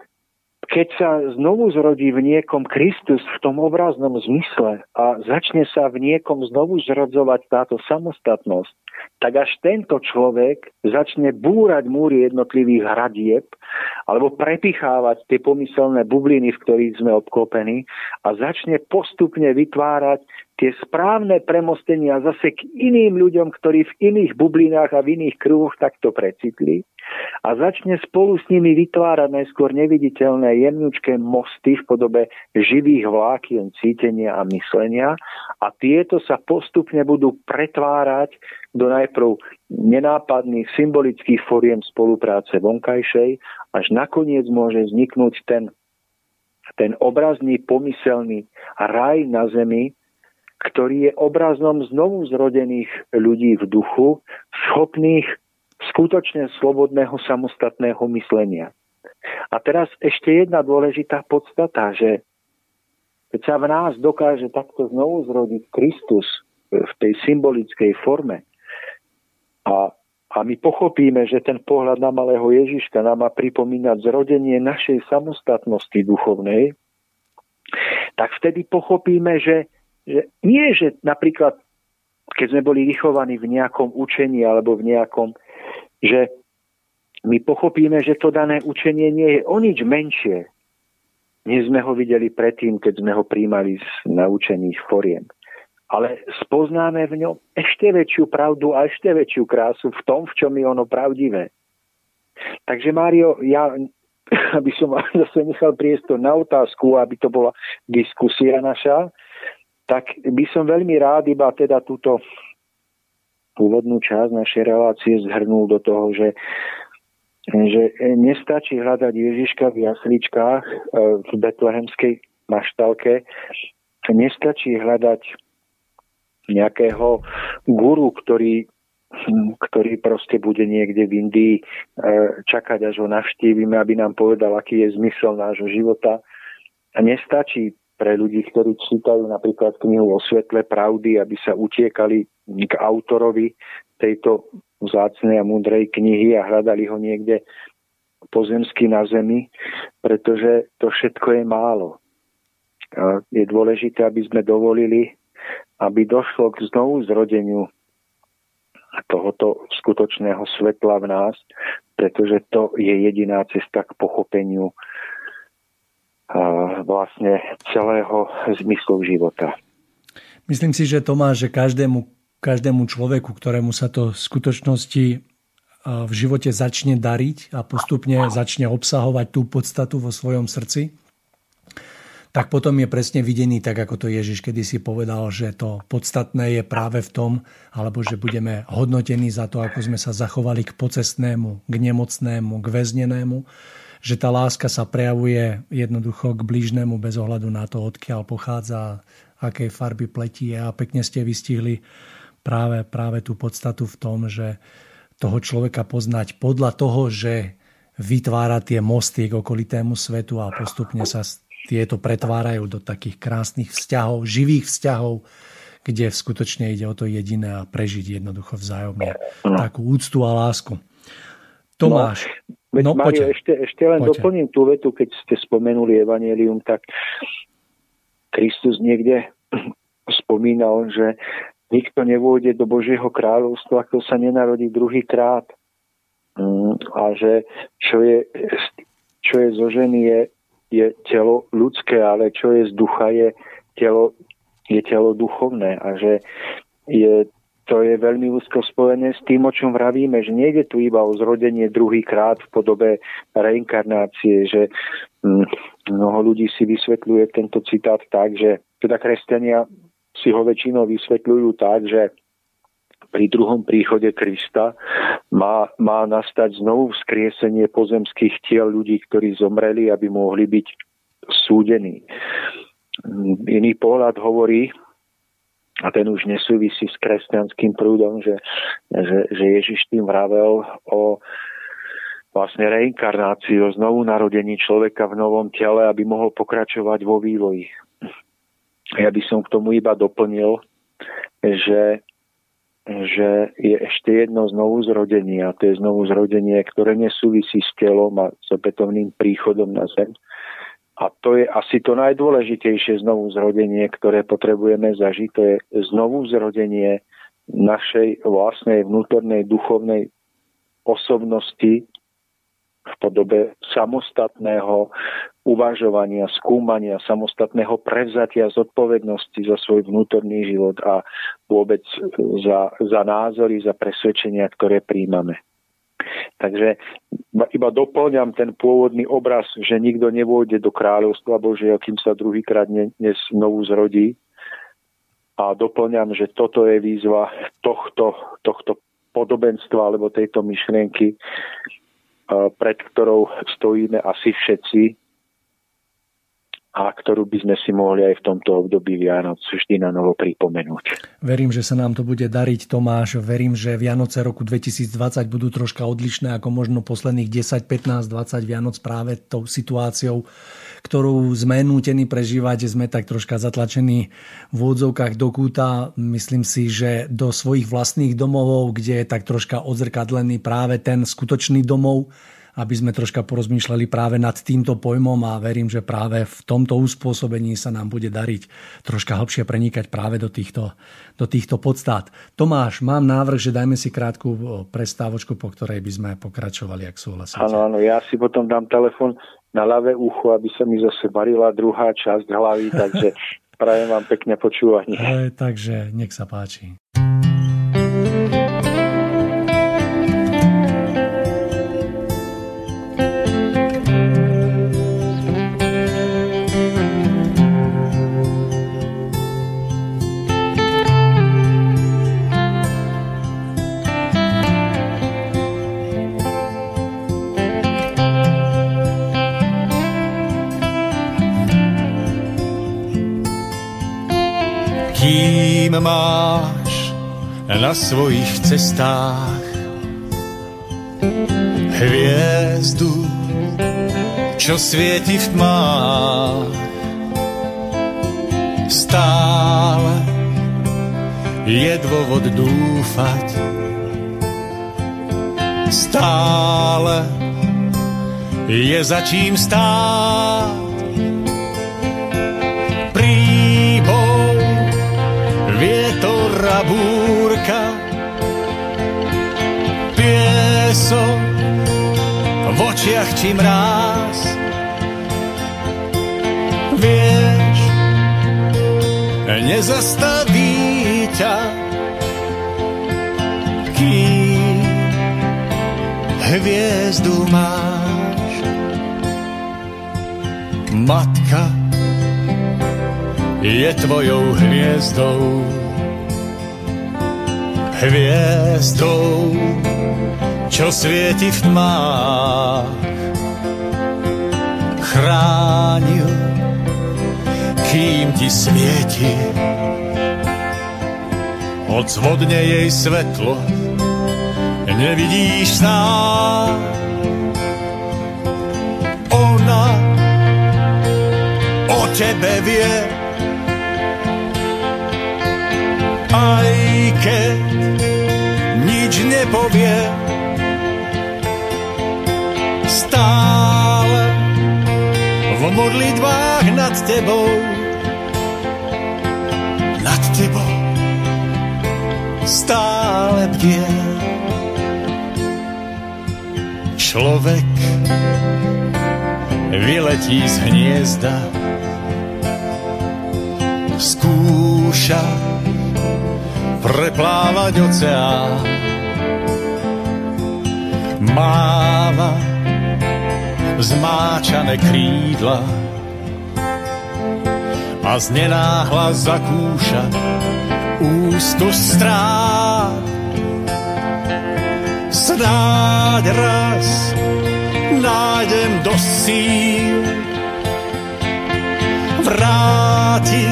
keď sa znovu zrodí v niekom Kristus v tom obraznom zmysle a začne sa v niekom znovu zrodzovať táto samostatnosť, tak až tento človek začne búrať múry jednotlivých hradieb alebo prepichávať tie pomyselné bubliny, v ktorých sme obklopení a začne postupne vytvárať tie správne premostenia zase k iným ľuďom, ktorí v iných bublinách a v iných kruhoch takto precitli a začne spolu s nimi vytvárať najskôr neviditeľné jemňučké mosty v podobe živých vlákien cítenia a myslenia. A tieto sa postupne budú pretvárať do najprv nenápadných symbolických foriem spolupráce vonkajšej, až nakoniec môže vzniknúť ten, ten obrazný pomyselný raj na zemi, ktorý je obrazom znovu zrodených ľudí v duchu, schopných skutočne slobodného samostatného myslenia. A teraz ešte jedna dôležitá podstata, že keď sa v nás dokáže takto znovu zrodiť Kristus v tej symbolickej forme a, a my pochopíme, že ten pohľad na malého Ježiška nám má pripomínať zrodenie našej samostatnosti duchovnej, tak vtedy pochopíme, že že nie, že napríklad, keď sme boli vychovaní v nejakom učení alebo v nejakom, že my pochopíme, že to dané učenie nie je o nič menšie, než sme ho videli predtým, keď sme ho príjmali z naučených foriem. Ale spoznáme v ňom ešte väčšiu pravdu a ešte väčšiu krásu v tom, v čom je ono pravdivé. Takže Mário, ja aby som zase nechal priestor na otázku, aby to bola diskusia naša, tak by som veľmi rád iba teda túto úvodnú časť našej relácie zhrnul do toho, že, že nestačí hľadať Ježiška v jasličkách e, v betlehemskej maštalke, nestačí hľadať nejakého guru, ktorý ktorý proste bude niekde v Indii e, čakať, až ho navštívime, aby nám povedal, aký je zmysel nášho života. A nestačí pre ľudí, ktorí čítajú napríklad knihu o svetle pravdy, aby sa utiekali k autorovi tejto vzácnej a múdrej knihy a hľadali ho niekde pozemsky na zemi, pretože to všetko je málo. Je dôležité, aby sme dovolili, aby došlo k znovu zrodeniu tohoto skutočného svetla v nás, pretože to je jediná cesta k pochopeniu vlastne celého zmyslu života. Myslím si, že to má, že každému, každému človeku, ktorému sa to v skutočnosti v živote začne dariť a postupne začne obsahovať tú podstatu vo svojom srdci, tak potom je presne videný tak, ako to Ježiš kedy si povedal, že to podstatné je práve v tom, alebo že budeme hodnotení za to, ako sme sa zachovali k pocestnému, k nemocnému, k väznenému, že tá láska sa prejavuje jednoducho k blížnemu bez ohľadu na to, odkiaľ pochádza, akej farby pletí a pekne ste vystihli práve, práve tú podstatu v tom, že toho človeka poznať podľa toho, že vytvára tie mosty k okolitému svetu a postupne sa tieto pretvárajú do takých krásnych vzťahov, živých vzťahov, kde skutočne ide o to jediné a prežiť jednoducho vzájomne no. takú úctu a lásku. Tomáš. No, veď no, Mario, ešte, ešte len poďte. doplním tú vetu, keď ste spomenuli Evangelium, tak Kristus niekde spomínal, že nikto nevôjde do Božieho kráľovstva, ako sa nenarodí druhýkrát. Mm, a že čo je, čo je zo ženy je je telo ľudské, ale čo je z ducha, je telo, je telo duchovné a že je, to je veľmi úzko spojené s tým, o čom vravíme, že nejde tu iba o zrodenie druhýkrát v podobe reinkarnácie, že hm, mnoho ľudí si vysvetľuje tento citát tak, že teda kresťania si ho väčšinou vysvetľujú tak, že pri druhom príchode Krista má, má nastať znovu vzkriesenie pozemských tiel ľudí, ktorí zomreli, aby mohli byť súdení. Iný pohľad hovorí, a ten už nesúvisí s kresťanským prúdom, že, že, že Ježiš tým vravel o vlastne reinkarnácii, o znovu narodení človeka v novom tele, aby mohol pokračovať vo vývoji. Ja by som k tomu iba doplnil, že že je ešte jedno znovu zrodenie a to je znovu zrodenie, ktoré nesúvisí s telom a s opätovným príchodom na zem. A to je asi to najdôležitejšie znovu zrodenie, ktoré potrebujeme zažiť. To je znovu zrodenie našej vlastnej vnútornej duchovnej osobnosti v podobe samostatného uvažovania, skúmania, samostatného prevzatia zodpovednosti za svoj vnútorný život a vôbec za, za názory, za presvedčenia, ktoré príjmame. Takže iba doplňam ten pôvodný obraz, že nikto nevôjde do kráľovstva Božieho, kým sa druhýkrát dnes znovu zrodí. A doplňam, že toto je výzva tohto, tohto podobenstva alebo tejto myšlienky, pred ktorou stojíme asi všetci a ktorú by sme si mohli aj v tomto období Vianoc vždy na novo pripomenúť. Verím, že sa nám to bude dariť, Tomáš. Verím, že Vianoce roku 2020 budú troška odlišné ako možno posledných 10, 15, 20 Vianoc práve tou situáciou, ktorú sme nútení prežívať, sme tak troška zatlačení v úvodzovkách do kúta. Myslím si, že do svojich vlastných domovov, kde je tak troška odzrkadlený práve ten skutočný domov, aby sme troška porozmýšľali práve nad týmto pojmom a verím, že práve v tomto uspôsobení sa nám bude dariť troška hlbšie prenikať práve do týchto, do týchto podstát. Tomáš, mám návrh, že dajme si krátku prestávočku, po ktorej by sme pokračovali, ak súhlasíte. Áno, áno, ja si potom dám telefon na ľavé ucho, aby sa mi zase varila druhá časť hlavy, takže prajem vám pekne počúvanie. E, takže nech sa páči. Kým máš na svojich cestách hviezdu, čo svieti v tmách. Stále je dôvod dúfať, stále je za čím stáť búrka, piesok v očiach či mráz. Vieš, nezastaví ťa, kým hviezdu máš. Matka je tvojou hviezdou. Hviezdou, čo svieti v tmách. Chránil, kým ti svieti. Odzvodne jej svetlo, nevidíš sám. Ona o tebe vie, aj keď nič nepovie. Stále v modlitbách nad tebou, nad tebou stále bdie. Človek vyletí z hniezda, skúša preplávať oceán. Máva zmáčané krídla a z nenáhla zakúša ústu strát. Snáď raz nájdem do síl vráti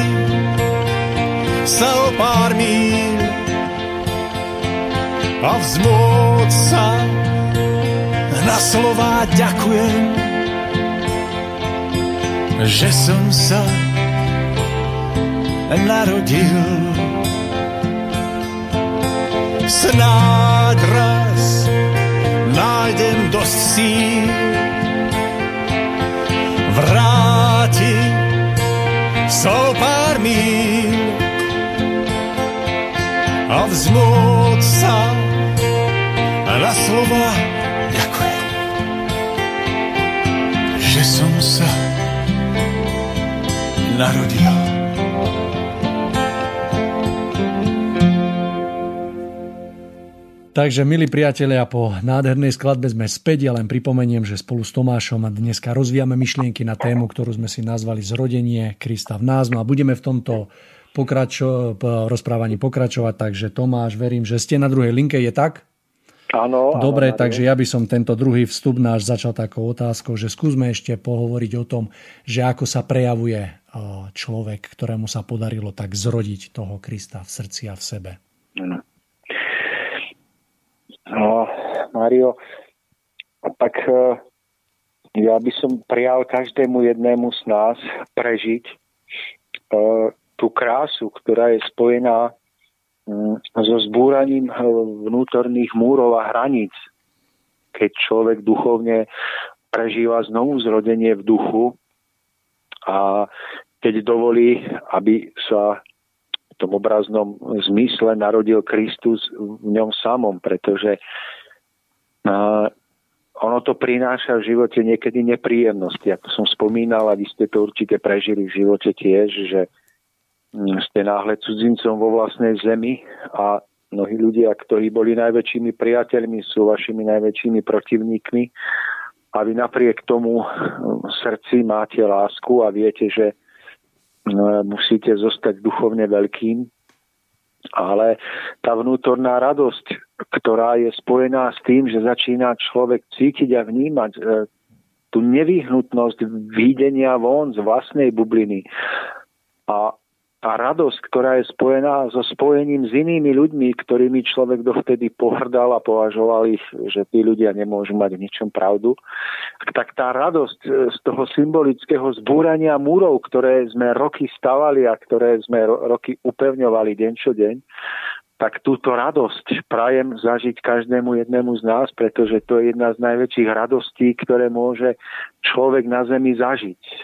sa o pár míl a vzmôť sa na slova ďakujem, že som sa narodil. Snáď raz nájdem dosť síl vráti so pár míl a vzmôť sa na slova ďakujem, že som sa narodil. Takže, milí priatelia, po nádhernej skladbe sme späť. Ja len pripomeniem, že spolu s Tomášom dneska rozvíjame myšlienky na tému, ktorú sme si nazvali Zrodenie Krista v nás. No a budeme v tomto pokračo- rozprávaní pokračovať. Takže Tomáš, verím, že ste na druhej linke, je tak? Áno. Dobre, áno, takže ja by som tento druhý vstup náš začal takou otázkou, že skúsme ešte pohovoriť o tom, že ako sa prejavuje človek, ktorému sa podarilo tak zrodiť toho Krista v srdci a v sebe. No, Mario, tak e, ja by som prijal každému jednému z nás prežiť uh, tú krásu, ktorá je spojená so zbúraním vnútorných múrov a hraníc. Keď človek duchovne prežíva znovu zrodenie v duchu a keď dovolí, aby sa tom obraznom zmysle narodil Kristus v ňom samom, pretože ono to prináša v živote niekedy nepríjemnosti. Ako som spomínal, a vy ste to určite prežili v živote tiež, že mm, ste náhle cudzincom vo vlastnej zemi a mnohí ľudia, ktorí boli najväčšími priateľmi, sú vašimi najväčšími protivníkmi. A vy napriek tomu v srdci máte lásku a viete, že No, musíte zostať duchovne veľkým, ale tá vnútorná radosť, ktorá je spojená s tým, že začína človek cítiť a vnímať e, tú nevyhnutnosť výdenia von z vlastnej bubliny a a radosť, ktorá je spojená so spojením s inými ľuďmi, ktorými človek dovtedy pohrdal a považoval ich, že tí ľudia nemôžu mať v ničom pravdu, tak tá radosť e, z toho symbolického zbúrania múrov, ktoré sme roky stavali a ktoré sme roky upevňovali deň čo deň, tak túto radosť prajem zažiť každému jednému z nás, pretože to je jedna z najväčších radostí, ktoré môže človek na zemi zažiť. E,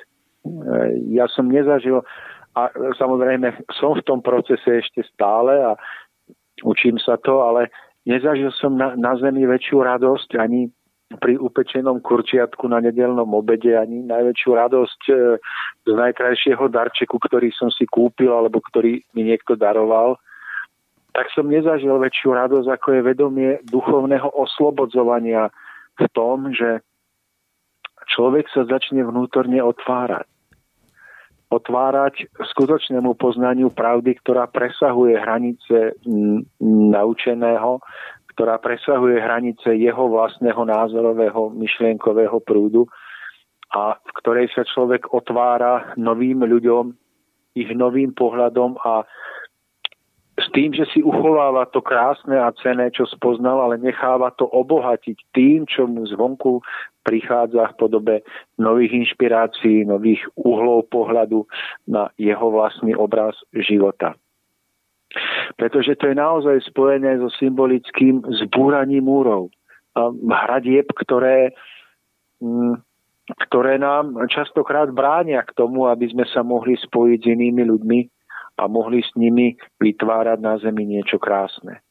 ja som nezažil a samozrejme som v tom procese ešte stále a učím sa to, ale nezažil som na, na zemi väčšiu radosť ani pri upečenom kurčiatku na nedelnom obede ani najväčšiu radosť e, z najkrajšieho darčeku, ktorý som si kúpil alebo ktorý mi niekto daroval, tak som nezažil väčšiu radosť, ako je vedomie duchovného oslobodzovania v tom, že človek sa začne vnútorne otvárať otvárať skutočnému poznaniu pravdy, ktorá presahuje hranice naučeného, ktorá presahuje hranice jeho vlastného názorového myšlienkového prúdu a v ktorej sa človek otvára novým ľuďom, ich novým pohľadom a s tým, že si uchováva to krásne a cené, čo spoznal, ale necháva to obohatiť tým, čo mu zvonku prichádza v podobe nových inšpirácií, nových uhlov pohľadu na jeho vlastný obraz života. Pretože to je naozaj spojené so symbolickým zbúraním múrov. Hradieb, ktoré, mm, ktoré nám častokrát bránia k tomu, aby sme sa mohli spojiť s inými ľuďmi a mohli s nimi vytvárať na zemi niečo krásne.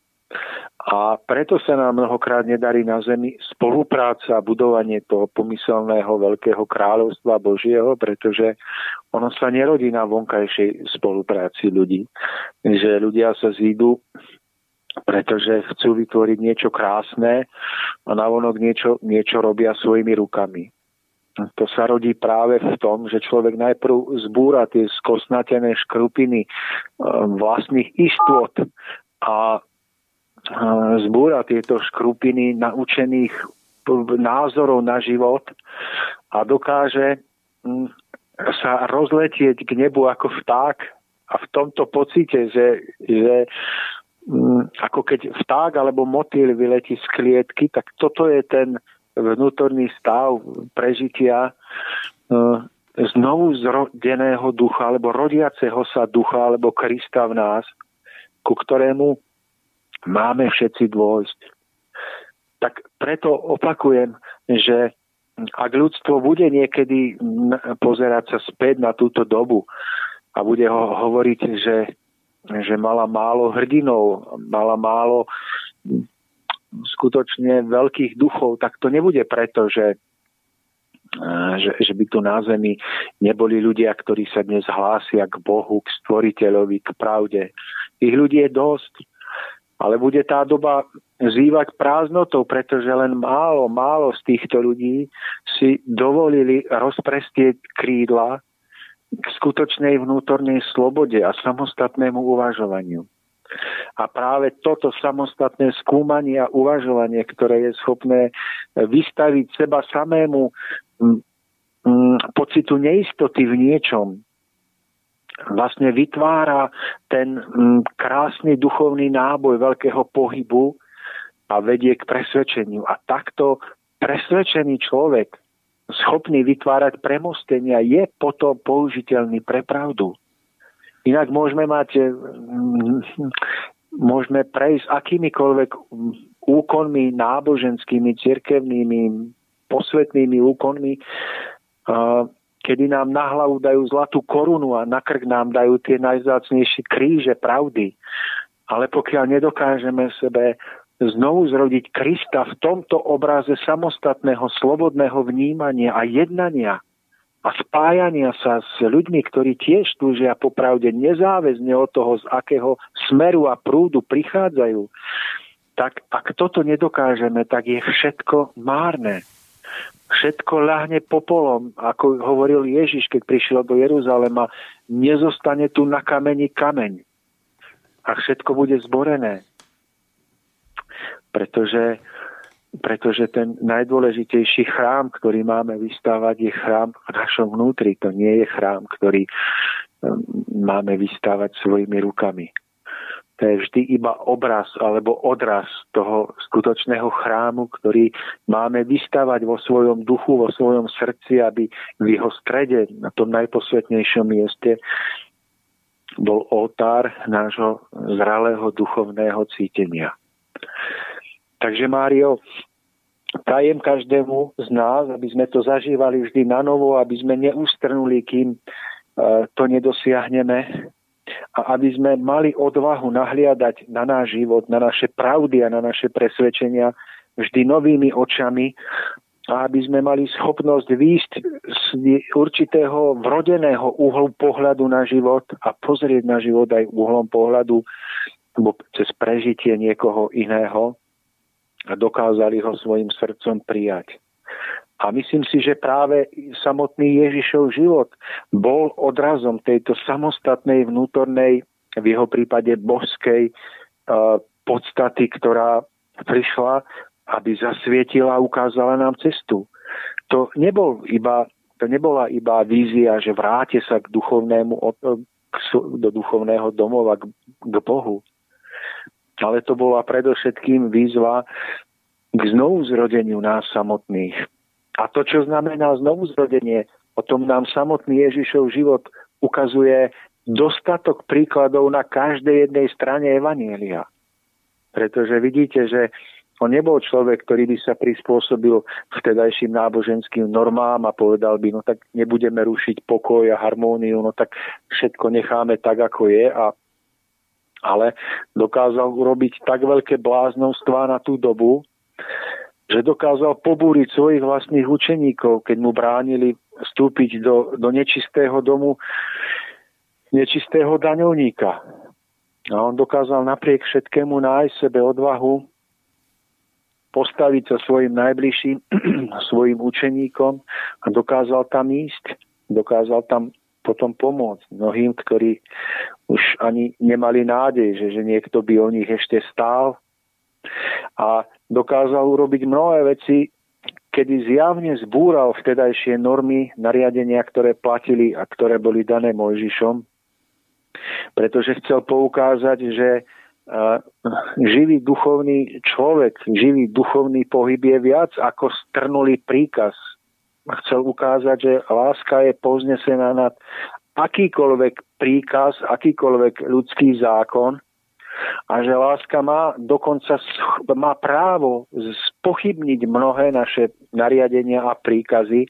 A preto sa nám mnohokrát nedarí na zemi spolupráca a budovanie toho pomyselného veľkého kráľovstva Božieho, pretože ono sa nerodí na vonkajšej spolupráci ľudí. Že ľudia sa zídu pretože chcú vytvoriť niečo krásne a navonok niečo, niečo robia svojimi rukami. To sa rodí práve v tom, že človek najprv zbúra tie skosnatené škrupiny um, vlastných istôt a zbúra tieto škrupiny naučených názorov na život a dokáže mm, sa rozletieť k nebu ako vták a v tomto pocite, že, že mm, ako keď vták alebo motýl vyletí z klietky, tak toto je ten vnútorný stav prežitia e, znovu zrodeného ducha alebo rodiaceho sa ducha alebo Krista v nás, ku ktorému máme všetci dôjsť. Tak preto opakujem, že ak ľudstvo bude niekedy pozerať sa späť na túto dobu a bude ho hovoriť, že, že mala málo hrdinov, mala málo skutočne veľkých duchov, tak to nebude preto, že, že, že by tu na zemi neboli ľudia, ktorí sa dnes hlásia k Bohu, k stvoriteľovi, k pravde. Tých ľudí je dosť ale bude tá doba zývať prázdnotou, pretože len málo, málo z týchto ľudí si dovolili rozprestieť krídla k skutočnej vnútornej slobode a samostatnému uvažovaniu. A práve toto samostatné skúmanie a uvažovanie, ktoré je schopné vystaviť seba samému pocitu neistoty v niečom, vlastne vytvára ten krásny duchovný náboj veľkého pohybu a vedie k presvedčeniu. A takto presvedčený človek, schopný vytvárať premostenia, je potom použiteľný pre pravdu. Inak môžeme mať, mm, môžeme prejsť akýmikoľvek úkonmi náboženskými, cirkevnými, posvetnými úkonmi, kedy nám na hlavu dajú zlatú korunu a na krk nám dajú tie najzácnejšie kríže pravdy. Ale pokiaľ nedokážeme sebe znovu zrodiť Krista v tomto obraze samostatného, slobodného vnímania a jednania a spájania sa s ľuďmi, ktorí tiež túžia popravde nezáväzne od toho, z akého smeru a prúdu prichádzajú, tak ak toto nedokážeme, tak je všetko márne všetko ľahne popolom, ako hovoril Ježiš, keď prišiel do Jeruzalema, nezostane tu na kameni kameň. A všetko bude zborené. Pretože, pretože ten najdôležitejší chrám, ktorý máme vystávať, je chrám v našom vnútri. To nie je chrám, ktorý um, máme vystávať svojimi rukami. To je vždy iba obraz alebo odraz toho skutočného chrámu, ktorý máme vystavať vo svojom duchu, vo svojom srdci, aby v jeho strede, na tom najposvetnejšom mieste, bol oltár nášho zralého duchovného cítenia. Takže Mário, prajem každému z nás, aby sme to zažívali vždy na novo, aby sme neustrnuli, kým e, to nedosiahneme, a aby sme mali odvahu nahliadať na náš život, na naše pravdy a na naše presvedčenia vždy novými očami a aby sme mali schopnosť výjsť z určitého vrodeného uhlu pohľadu na život a pozrieť na život aj uhlom pohľadu alebo cez prežitie niekoho iného a dokázali ho svojim srdcom prijať. A myslím si, že práve samotný Ježišov život bol odrazom tejto samostatnej vnútornej, v jeho prípade božskej podstaty, ktorá prišla, aby zasvietila a ukázala nám cestu. To, nebol iba, to nebola iba vízia, že vráte sa k duchovnému, do duchovného domova, k, k Bohu. Ale to bola predovšetkým výzva k znovuzrodeniu nás samotných. A to, čo znamená znovuzrodenie, o tom nám samotný Ježišov život ukazuje dostatok príkladov na každej jednej strane Evanielia. Pretože vidíte, že on nebol človek, ktorý by sa prispôsobil vtedajším náboženským normám a povedal by, no tak nebudeme rušiť pokoj a harmóniu, no tak všetko necháme tak, ako je. A, ale dokázal urobiť tak veľké bláznovstvá na tú dobu, že dokázal pobúriť svojich vlastných učeníkov, keď mu bránili vstúpiť do, do nečistého domu nečistého daňovníka. A on dokázal napriek všetkému nájsť sebe odvahu postaviť sa svojim najbližším, svojim učeníkom a dokázal tam ísť. Dokázal tam potom pomôcť mnohým, ktorí už ani nemali nádej, že, že niekto by o nich ešte stál. A dokázal urobiť mnohé veci, kedy zjavne zbúral vtedajšie normy, nariadenia, ktoré platili a ktoré boli dané Mojžišom, pretože chcel poukázať, že živý duchovný človek, živý duchovný pohyb je viac ako strnulý príkaz. Chcel ukázať, že láska je poznesená nad akýkoľvek príkaz, akýkoľvek ľudský zákon a že láska má dokonca má právo spochybniť mnohé naše nariadenia a príkazy,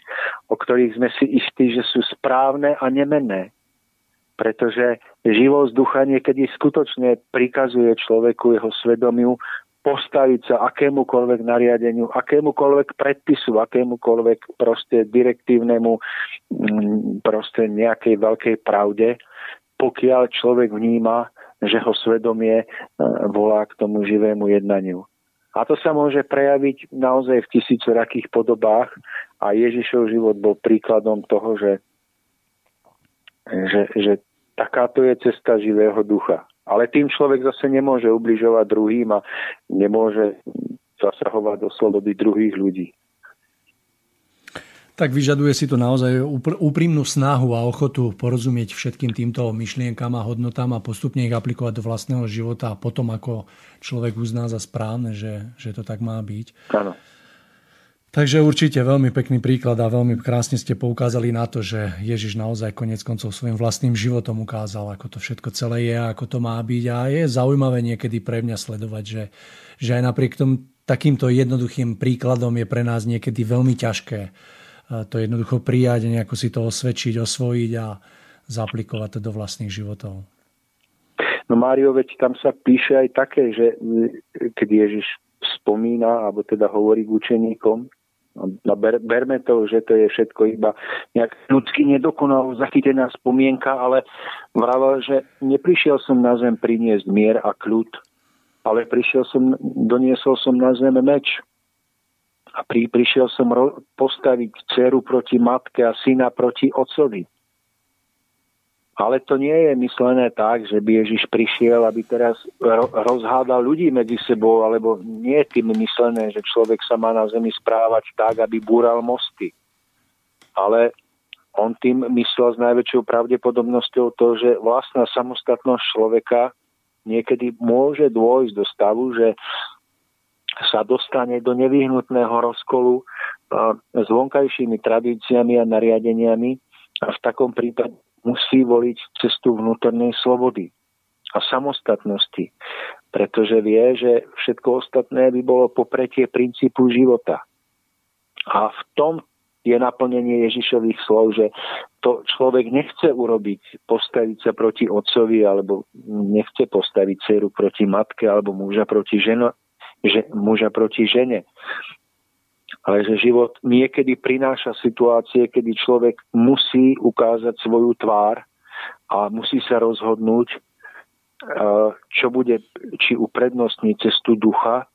o ktorých sme si istí, že sú správne a nemenné. Pretože živosť ducha niekedy skutočne prikazuje človeku, jeho svedomiu, postaviť sa akémukoľvek nariadeniu, akémukoľvek predpisu, akémukoľvek proste direktívnemu mm, proste nejakej veľkej pravde, pokiaľ človek vníma že ho svedomie e, volá k tomu živému jednaniu. A to sa môže prejaviť naozaj v tisícorakých podobách a Ježišov život bol príkladom toho, že, že, že takáto je cesta živého ducha. Ale tým človek zase nemôže ubližovať druhým a nemôže zasahovať do slobody druhých ľudí tak vyžaduje si to naozaj úprimnú snahu a ochotu porozumieť všetkým týmto myšlienkam a hodnotám a postupne ich aplikovať do vlastného života a potom ako človek uzná za správne, že, že to tak má byť. Áno. Takže určite veľmi pekný príklad a veľmi krásne ste poukázali na to, že Ježiš naozaj konec koncov svojim vlastným životom ukázal, ako to všetko celé je ako to má byť. A je zaujímavé niekedy pre mňa sledovať, že, že aj napriek tomu takýmto jednoduchým príkladom je pre nás niekedy veľmi ťažké to jednoducho prijať, nejako si to osvedčiť, osvojiť a zaplikovať to do vlastných životov. No Mário, veď tam sa píše aj také, že keď Ježiš spomína, alebo teda hovorí k učeníkom, no ber, berme to, že to je všetko iba nejak ľudsky nedokonalo zachytená spomienka, ale vravel, že neprišiel som na zem priniesť mier a kľud, ale prišiel som, doniesol som na zem meč a pri, prišiel som ro, postaviť dceru proti matke a syna proti otcovi. Ale to nie je myslené tak, že by Ježiš prišiel, aby teraz ro, rozhádal ľudí medzi sebou, alebo nie je tým myslené, že človek sa má na zemi správať tak, aby búral mosty. Ale on tým myslel s najväčšou pravdepodobnosťou to, že vlastná samostatnosť človeka niekedy môže dôjsť do stavu, že sa dostane do nevyhnutného rozkolu s vonkajšími tradíciami a nariadeniami a v takom prípade musí voliť cestu vnútornej slobody a samostatnosti, pretože vie, že všetko ostatné by bolo popretie princípu života. A v tom je naplnenie Ježišových slov, že to človek nechce urobiť, postaviť sa proti otcovi, alebo nechce postaviť dceru proti matke, alebo muža proti ženo, že, muža proti žene. Ale že život niekedy prináša situácie, kedy človek musí ukázať svoju tvár a musí sa rozhodnúť, čo bude, či uprednostní cestu ducha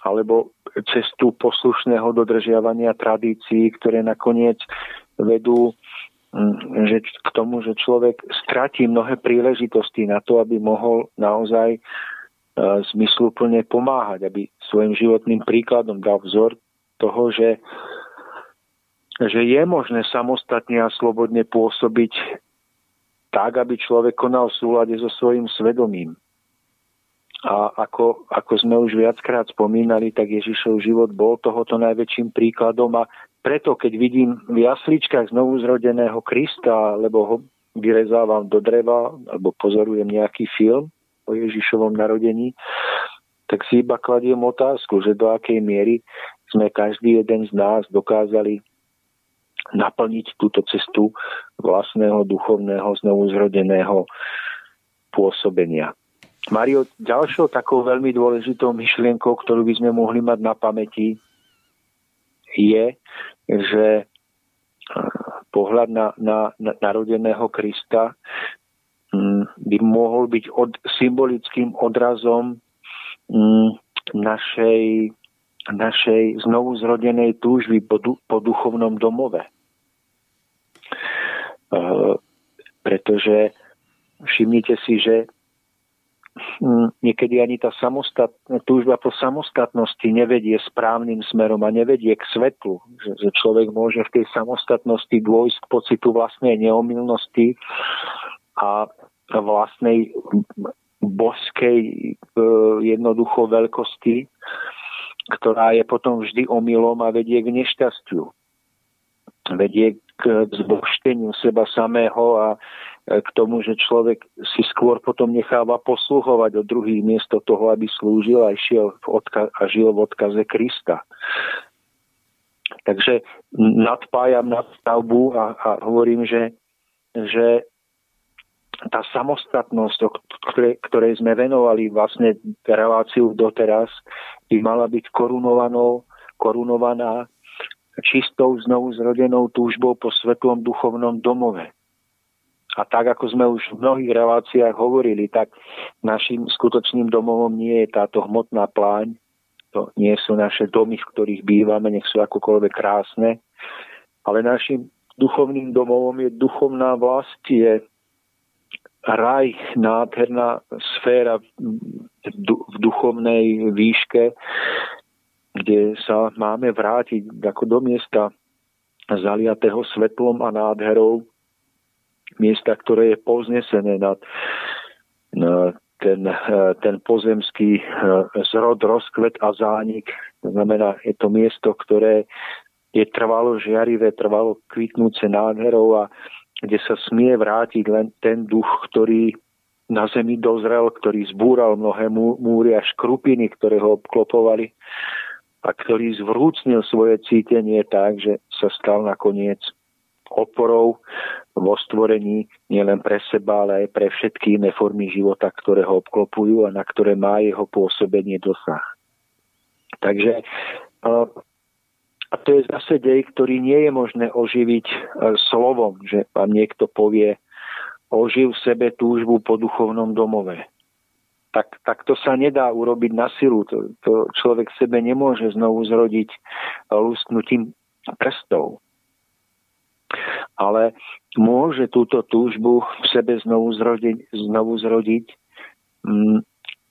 alebo cestu poslušného dodržiavania tradícií, ktoré nakoniec vedú že k tomu, že človek stratí mnohé príležitosti na to, aby mohol naozaj e, zmysluplne pomáhať, aby svojim životným príkladom dal vzor toho, že, že je možné samostatne a slobodne pôsobiť tak, aby človek konal v súlade so svojím svedomím. A ako, ako sme už viackrát spomínali, tak Ježišov život bol tohoto najväčším príkladom a preto, keď vidím v jasličkách znovu zrodeného Krista, alebo ho vyrezávam do dreva, alebo pozorujem nejaký film o Ježišovom narodení, tak si iba kladiem otázku, že do akej miery sme každý jeden z nás dokázali naplniť túto cestu vlastného duchovného znovu zrodeného pôsobenia. Mario, ďalšou takou veľmi dôležitou myšlienkou, ktorú by sme mohli mať na pamäti, je, že e, pohľad na, na, na narodeného Krista mm, by mohol byť od, symbolickým odrazom mm, našej, našej znovu zrodenej túžby po, po duchovnom domove. Uh, pretože všimnite si, že Hm, niekedy ani tá samostatná túžba po samostatnosti nevedie správnym smerom a nevedie k svetlu. Že, že človek môže v tej samostatnosti dôjsť k pocitu vlastnej neomilnosti a vlastnej boskej e, jednoducho veľkosti, ktorá je potom vždy omylom a vedie k nešťastiu. Vedie k zbošteniu seba samého a k tomu, že človek si skôr potom necháva posluhovať od druhých miesto toho, aby slúžil a, išiel v odka- a žil v odkaze Krista. Takže nadpájam na stavbu a, a hovorím, že, že tá samostatnosť, ktorej, ktorej sme venovali vlastne reláciu doteraz, by mala byť korunovanou, korunovaná čistou znovu zrodenou túžbou po svetlom duchovnom domove. A tak, ako sme už v mnohých reláciách hovorili, tak našim skutočným domovom nie je táto hmotná pláň, to nie sú naše domy, v ktorých bývame, nech sú akokoľvek krásne, ale našim duchovným domovom je duchovná vlast, je raj, nádherná sféra v duchovnej výške, kde sa máme vrátiť ako do miesta zaliatého svetlom a nádherou, miesta, ktoré je poznesené nad, na ten, ten pozemský eh, zrod, rozkvet a zánik. To znamená, je to miesto, ktoré je trvalo žiarivé, trvalo kvitnúce nádherou a kde sa smie vrátiť len ten duch, ktorý na zemi dozrel, ktorý zbúral mnohé múry a škrupiny, ktoré ho obklopovali a ktorý zvrúcnil svoje cítenie tak, že sa stal nakoniec oporou vo stvorení nielen pre seba, ale aj pre všetky iné formy života, ktoré ho obklopujú a na ktoré má jeho pôsobenie dosah. Takže a to je zase dej, ktorý nie je možné oživiť e, slovom, že vám niekto povie, oživ sebe túžbu po duchovnom domove. Tak, tak to sa nedá urobiť na silu. To, to človek sebe nemôže znovu zrodiť lusknutím prstov ale môže túto túžbu v sebe znovu zrodiť, znovu zrodiť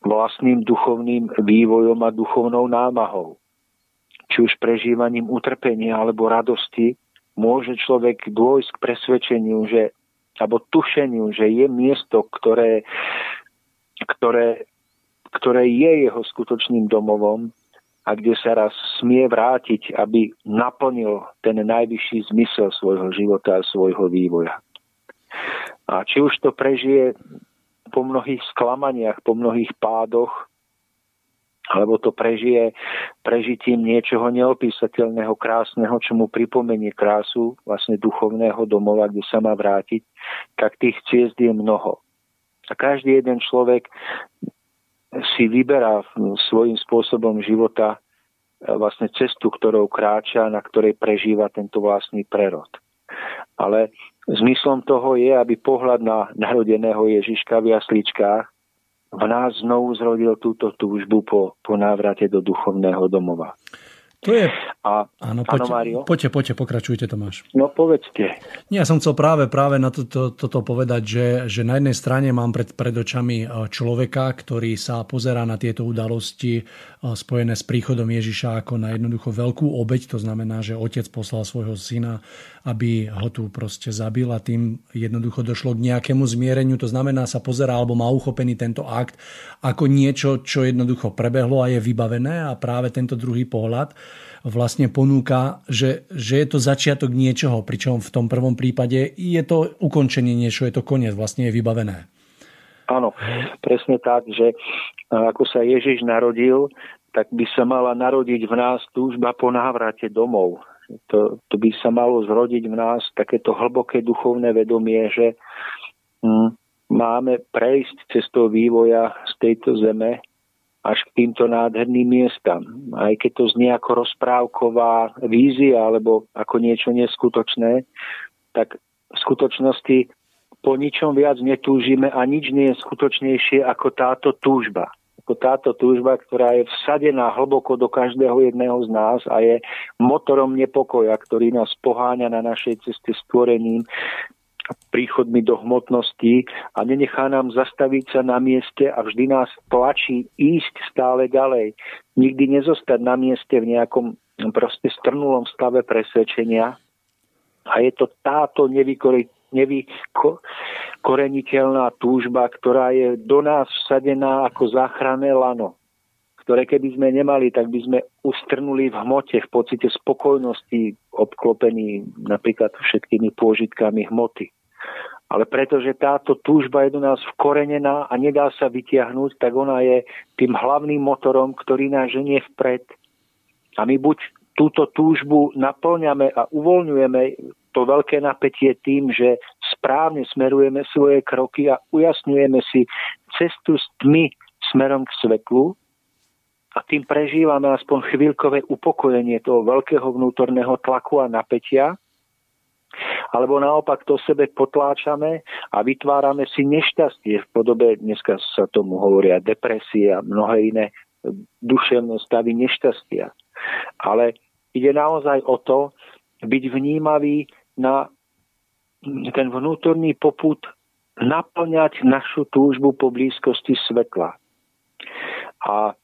vlastným duchovným vývojom a duchovnou námahou. Či už prežívaním utrpenia alebo radosti, môže človek dôjsť k presvedčeniu, že, alebo tušeniu, že je miesto, ktoré, ktoré, ktoré je jeho skutočným domovom a kde sa raz smie vrátiť, aby naplnil ten najvyšší zmysel svojho života a svojho vývoja. A či už to prežije po mnohých sklamaniach, po mnohých pádoch, alebo to prežije prežitím niečoho neopísateľného, krásneho, čo mu pripomenie krásu vlastne duchovného domova, kde sa má vrátiť, tak tých ciest je mnoho. A každý jeden človek si vyberá svojím spôsobom života e, vlastne cestu, ktorou kráča, na ktorej prežíva tento vlastný prerod. Ale zmyslom toho je, aby pohľad na narodeného Ježiška v jasličkách v nás znovu zrodil túto túžbu po, po návrate do duchovného domova. To je... A, áno, poďte, Mário? poďte, poďte, pokračujte Tomáš. No povedzte. Nie, ja som chcel práve, práve na toto, toto povedať, že, že na jednej strane mám pred, pred očami e, človeka, ktorý sa pozerá na tieto udalosti e, spojené s príchodom Ježiša ako na jednoducho veľkú obeď. To znamená, že otec poslal svojho syna, aby ho tu proste zabil a tým jednoducho došlo k nejakému zmiereniu. To znamená, sa pozerá alebo má uchopený tento akt ako niečo, čo jednoducho prebehlo a je vybavené a práve tento druhý pohľad vlastne ponúka, že, že je to začiatok niečoho, pričom v tom prvom prípade je to ukončenie niečo, je to koniec, vlastne je vybavené. Áno, presne tak, že ako sa Ježiš narodil, tak by sa mala narodiť v nás túžba po návrate domov. To, to by sa malo zrodiť v nás takéto hlboké duchovné vedomie, že hm, máme prejsť cestou vývoja z tejto zeme až k týmto nádherným miestam. Aj keď to znie ako rozprávková vízia alebo ako niečo neskutočné, tak v skutočnosti po ničom viac netúžime a nič nie je skutočnejšie ako táto túžba. Ako táto túžba, ktorá je vsadená hlboko do každého jedného z nás a je motorom nepokoja, ktorý nás poháňa na našej ceste stvorením príchodmi do hmotnosti a nenechá nám zastaviť sa na mieste a vždy nás tlačí ísť stále ďalej. Nikdy nezostať na mieste v nejakom proste strnulom stave presvedčenia. A je to táto nevykoreniteľná túžba, ktorá je do nás vsadená ako záchranné lano ktoré keby sme nemali, tak by sme ustrnuli v hmote, v pocite spokojnosti, obklopení napríklad všetkými pôžitkami hmoty. Ale pretože táto túžba je do nás vkorenená a nedá sa vytiahnuť, tak ona je tým hlavným motorom, ktorý nás ženie vpred. A my buď túto túžbu naplňame a uvoľňujeme to veľké napätie tým, že správne smerujeme svoje kroky a ujasňujeme si cestu s tmy smerom k svetlu a tým prežívame aspoň chvíľkové upokojenie toho veľkého vnútorného tlaku a napätia, alebo naopak to sebe potláčame a vytvárame si nešťastie v podobe, dneska sa tomu hovoria depresie a mnohé iné duševné stavy nešťastia. Ale ide naozaj o to, byť vnímavý na ten vnútorný poput naplňať našu túžbu po blízkosti svetla. A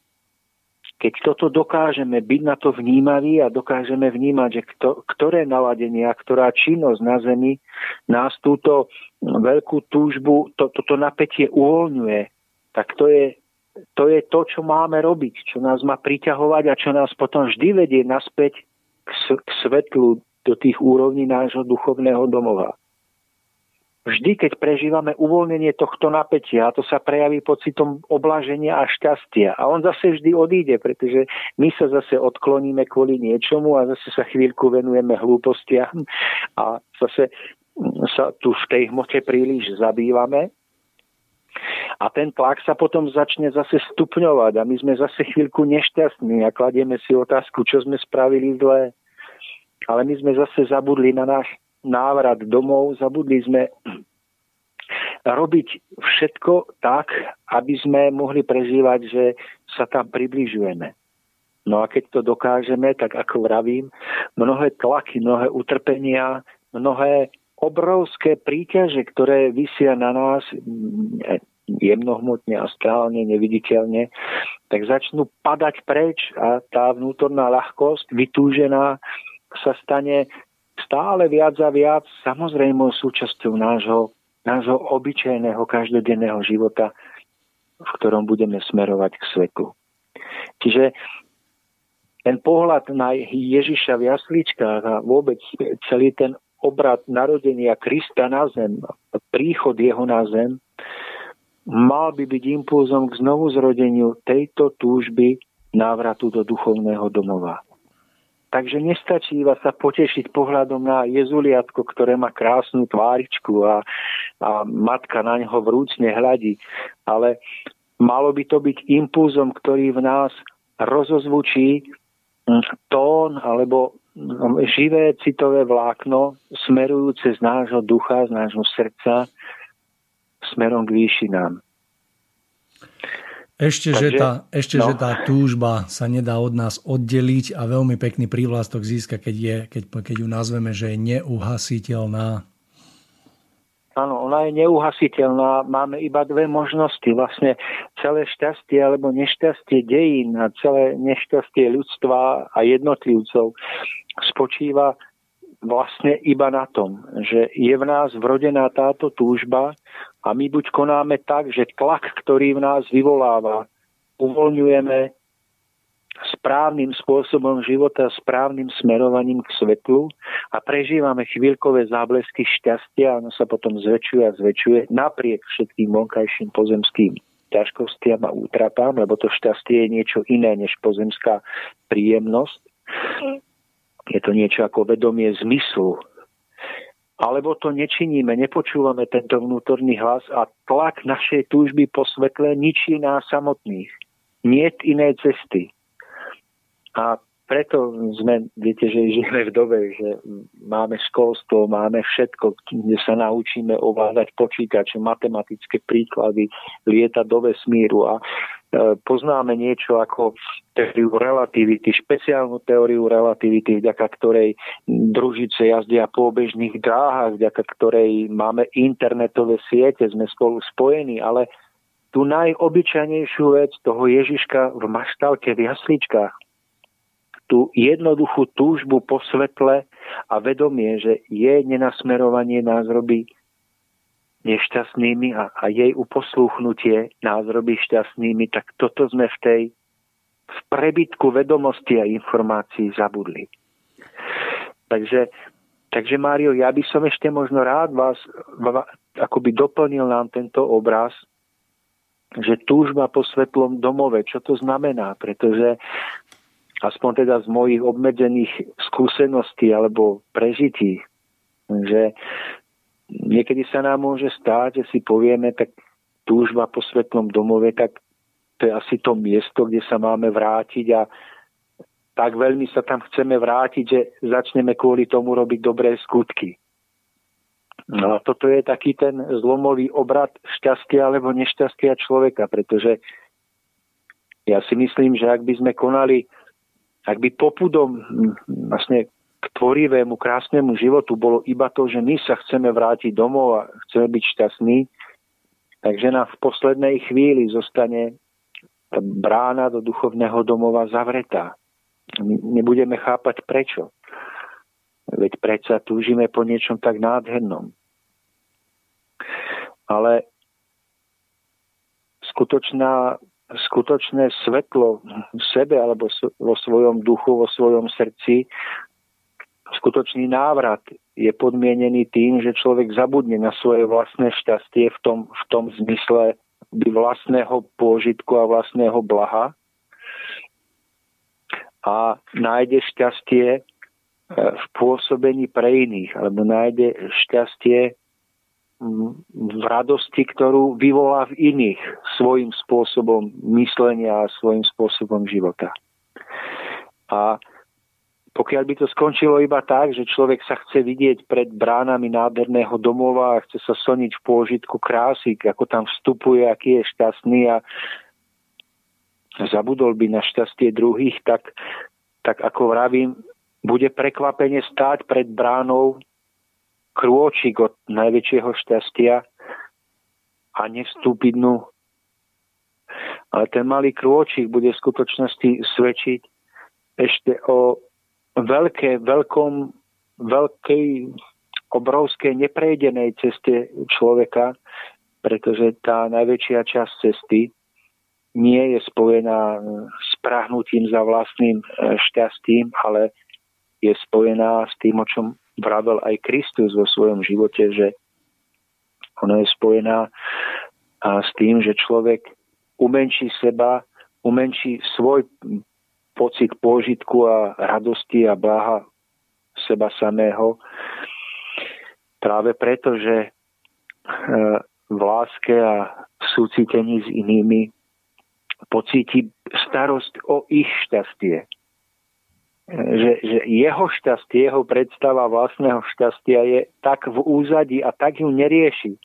keď toto dokážeme byť na to vnímaví a dokážeme vnímať, že kto, ktoré naladenia, ktorá činnosť na Zemi nás túto veľkú túžbu, to, toto napätie uvoľňuje, tak to je, to je to, čo máme robiť, čo nás má priťahovať a čo nás potom vždy vedie naspäť k, k svetlu do tých úrovní nášho duchovného domova vždy, keď prežívame uvoľnenie tohto napätia, to sa prejaví pocitom oblaženia a šťastia. A on zase vždy odíde, pretože my sa zase odkloníme kvôli niečomu a zase sa chvíľku venujeme hlúpostiam a zase sa tu v tej hmote príliš zabývame. A ten tlak sa potom začne zase stupňovať a my sme zase chvíľku nešťastní a kladieme si otázku, čo sme spravili zle. Ale my sme zase zabudli na náš návrat domov, zabudli sme robiť všetko tak, aby sme mohli prežívať, že sa tam približujeme. No a keď to dokážeme, tak ako vravím, mnohé tlaky, mnohé utrpenia, mnohé obrovské príťaže, ktoré vysia na nás jemnohmotne, astrálne, neviditeľne, tak začnú padať preč a tá vnútorná ľahkosť, vytúžená, sa stane stále viac a viac samozrejmou súčasťou nášho, nášho obyčajného každodenného života, v ktorom budeme smerovať k svetu. Čiže ten pohľad na Ježiša v jasličkách a vôbec celý ten obrad narodenia Krista na zem, príchod jeho na zem, mal by byť impulzom k znovu zrodeniu tejto túžby návratu do duchovného domova. Takže nestačí iba sa potešiť pohľadom na jezuliatko, ktoré má krásnu tváričku a, a matka na ňo vrúcne hľadí. Ale malo by to byť impulzom, ktorý v nás rozozvučí hm, tón alebo hm, živé citové vlákno smerujúce z nášho ducha, z nášho srdca smerom k výšinám. Ešte, Takže, že tá, ešte no. že tá túžba sa nedá od nás oddeliť a veľmi pekný prívlastok získa, keď, je, keď, keď ju nazveme, že je neuhasiteľná. Áno, ona je neuhasiteľná. Máme iba dve možnosti. Vlastne celé šťastie alebo nešťastie dejín a celé nešťastie ľudstva a jednotlivcov spočíva vlastne iba na tom, že je v nás vrodená táto túžba a my buď konáme tak, že tlak, ktorý v nás vyvoláva, uvoľňujeme správnym spôsobom života, správnym smerovaním k svetlu a prežívame chvíľkové záblesky šťastia a ono sa potom zväčšuje a zväčšuje napriek všetkým vonkajším pozemským ťažkostiam a útrapám, lebo to šťastie je niečo iné než pozemská príjemnosť. Je to niečo ako vedomie zmyslu. Alebo to nečiníme, nepočúvame tento vnútorný hlas a tlak našej túžby po svetle ničí nás samotných. Nie inej cesty. A preto sme, viete, že žijeme v dobe, že máme školstvo, máme všetko, kde sa naučíme ovládať počítače, matematické príklady, lietať do vesmíru a e, poznáme niečo ako teóriu relativity, špeciálnu teóriu relativity, vďaka ktorej družice jazdia po obežných dráhach, vďaka ktorej máme internetové siete, sme spolu spojení, ale tú najobyčajnejšiu vec toho Ježiška v maštalke, v jasličkách, tú jednoduchú túžbu po svetle a vedomie, že jej nenasmerovanie nás robí nešťastnými a, a jej uposlúchnutie nás robí šťastnými, tak toto sme v tej v prebytku vedomosti a informácií zabudli. Takže, takže Mário, ja by som ešte možno rád vás, akoby doplnil nám tento obraz, že túžba po svetlom domove, čo to znamená, pretože aspoň teda z mojich obmedzených skúseností alebo prežití, že niekedy sa nám môže stáť, že si povieme, tak túžba po svetlom domove, tak to je asi to miesto, kde sa máme vrátiť a tak veľmi sa tam chceme vrátiť, že začneme kvôli tomu robiť dobré skutky. No a toto je taký ten zlomový obrad šťastia alebo nešťastia človeka, pretože ja si myslím, že ak by sme konali ak by popudom vlastne k tvorivému, krásnemu životu bolo iba to, že my sa chceme vrátiť domov a chceme byť šťastní, takže nám v poslednej chvíli zostane brána do duchovného domova zavretá. My nebudeme chápať prečo. Veď predsa túžime po niečom tak nádhernom. Ale skutočná skutočné svetlo v sebe alebo vo svojom duchu, vo svojom srdci, skutočný návrat je podmienený tým, že človek zabudne na svoje vlastné šťastie v tom, v tom zmysle vlastného pôžitku a vlastného blaha. A nájde šťastie eh, v pôsobení pre iných, alebo nájde šťastie v radosti, ktorú vyvolá v iných svojim spôsobom myslenia a svojim spôsobom života. A pokiaľ by to skončilo iba tak, že človek sa chce vidieť pred bránami nádherného domova a chce sa soniť v pôžitku krásy, ako tam vstupuje, aký je šťastný a zabudol by na šťastie druhých, tak, tak ako vravím, bude prekvapenie stáť pred bránou krôčik od najväčšieho šťastia a nevstúpiť dnu. Ale ten malý krôčik bude v skutočnosti svedčiť ešte o veľké, veľkom, veľkej, obrovskej neprejdenej ceste človeka, pretože tá najväčšia časť cesty nie je spojená s prahnutím za vlastným e, šťastím, ale je spojená s tým, o čom vravel aj Kristus vo svojom živote, že ona je spojená s tým, že človek umenší seba, umenší svoj pocit pôžitku a radosti a bláha seba samého. Práve preto, že e, v láske a v súcitení s inými pocíti starosť o ich šťastie že, že jeho šťastie, jeho predstava vlastného šťastia je tak v úzadí a tak ju nerieši,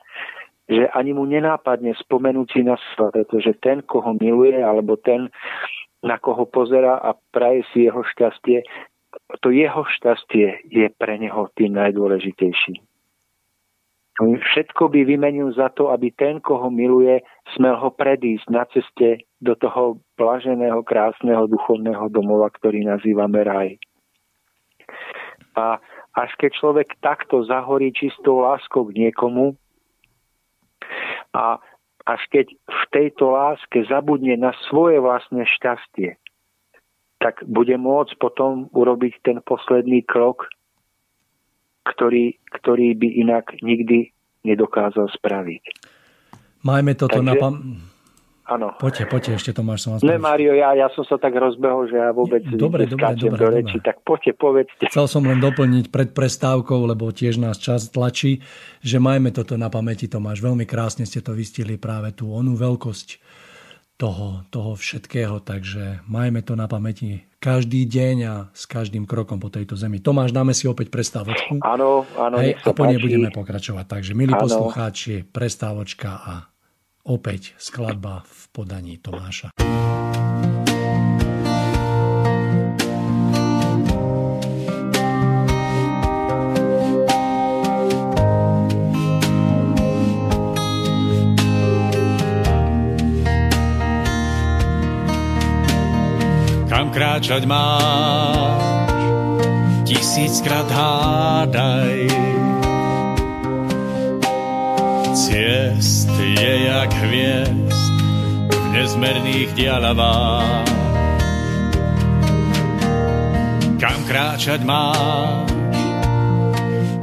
že ani mu nenápadne spomenúť si na seba, pretože ten, koho miluje, alebo ten, na koho pozera a praje si jeho šťastie, to jeho šťastie je pre neho tým najdôležitejším. Všetko by vymenil za to, aby ten, koho miluje, smel ho predísť na ceste do toho blaženého, krásneho duchovného domova, ktorý nazývame raj. A až keď človek takto zahorí čistou láskou k niekomu a až keď v tejto láske zabudne na svoje vlastné šťastie, tak bude môcť potom urobiť ten posledný krok, ktorý, ktorý by inak nikdy nedokázal spraviť. Majme toto Takže, na pam... Áno. Poďte, poďte, ešte to máš som vás Ne, Mário, ja, ja som sa tak rozbehol, že ja vôbec dobre, dobre, dobre, do reči, dobre. tak poďte, povedzte. Chcel som len doplniť pred prestávkou, lebo tiež nás čas tlačí, že majme toto na pamäti, Tomáš. Veľmi krásne ste to vystili práve tú onú veľkosť toho, toho všetkého, takže majme to na pamäti každý deň a s každým krokom po tejto zemi. Tomáš, dáme si opäť prestávočku. Áno, áno. Hej, a po nej budeme pokračovať. Takže, milí áno. poslucháči, prestávočka a opäť skladba v podaní Tomáša. Kráčať máš, tisíckrát hádaj. Ciest je jak hviezd v nezmerných dialavách. Kam kráčať máš,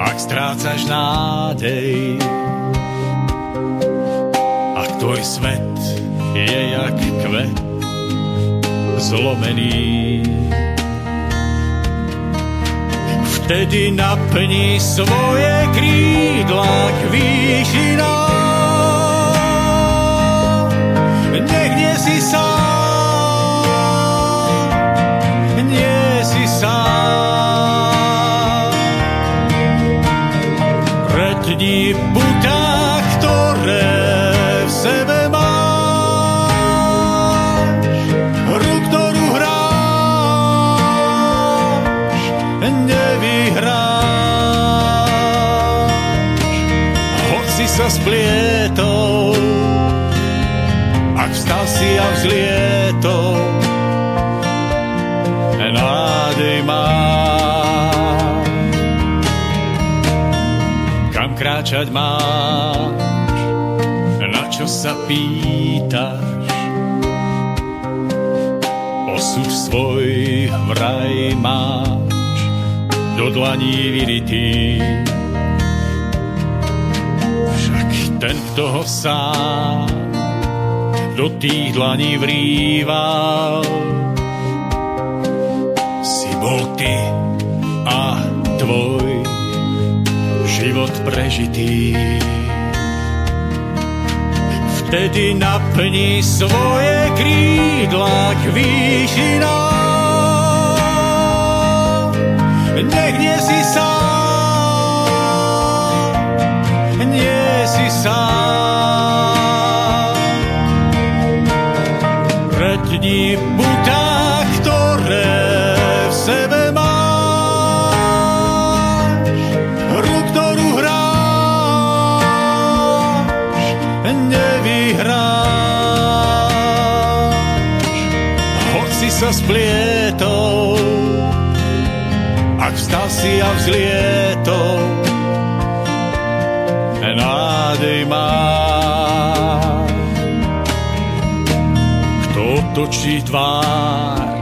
ak strácaš nádej. Ak tvoj svet je jak kvet, zlomený. Vtedy naplní svoje krídla k výšinám. Nech si sám, a vzlietol, nádej má. Kam kráčať máš, na čo sa pýtaš, osud svoj vraj máš, do dlaní vyritý ten, kto ho sám do tých dlaní vrýval. Si bol ty a tvoj život prežitý. Vtedy naplní svoje krídla k výšinám. Nech nie si sám, nie si sám. Vzlietol, nádej má. Kto točí tvár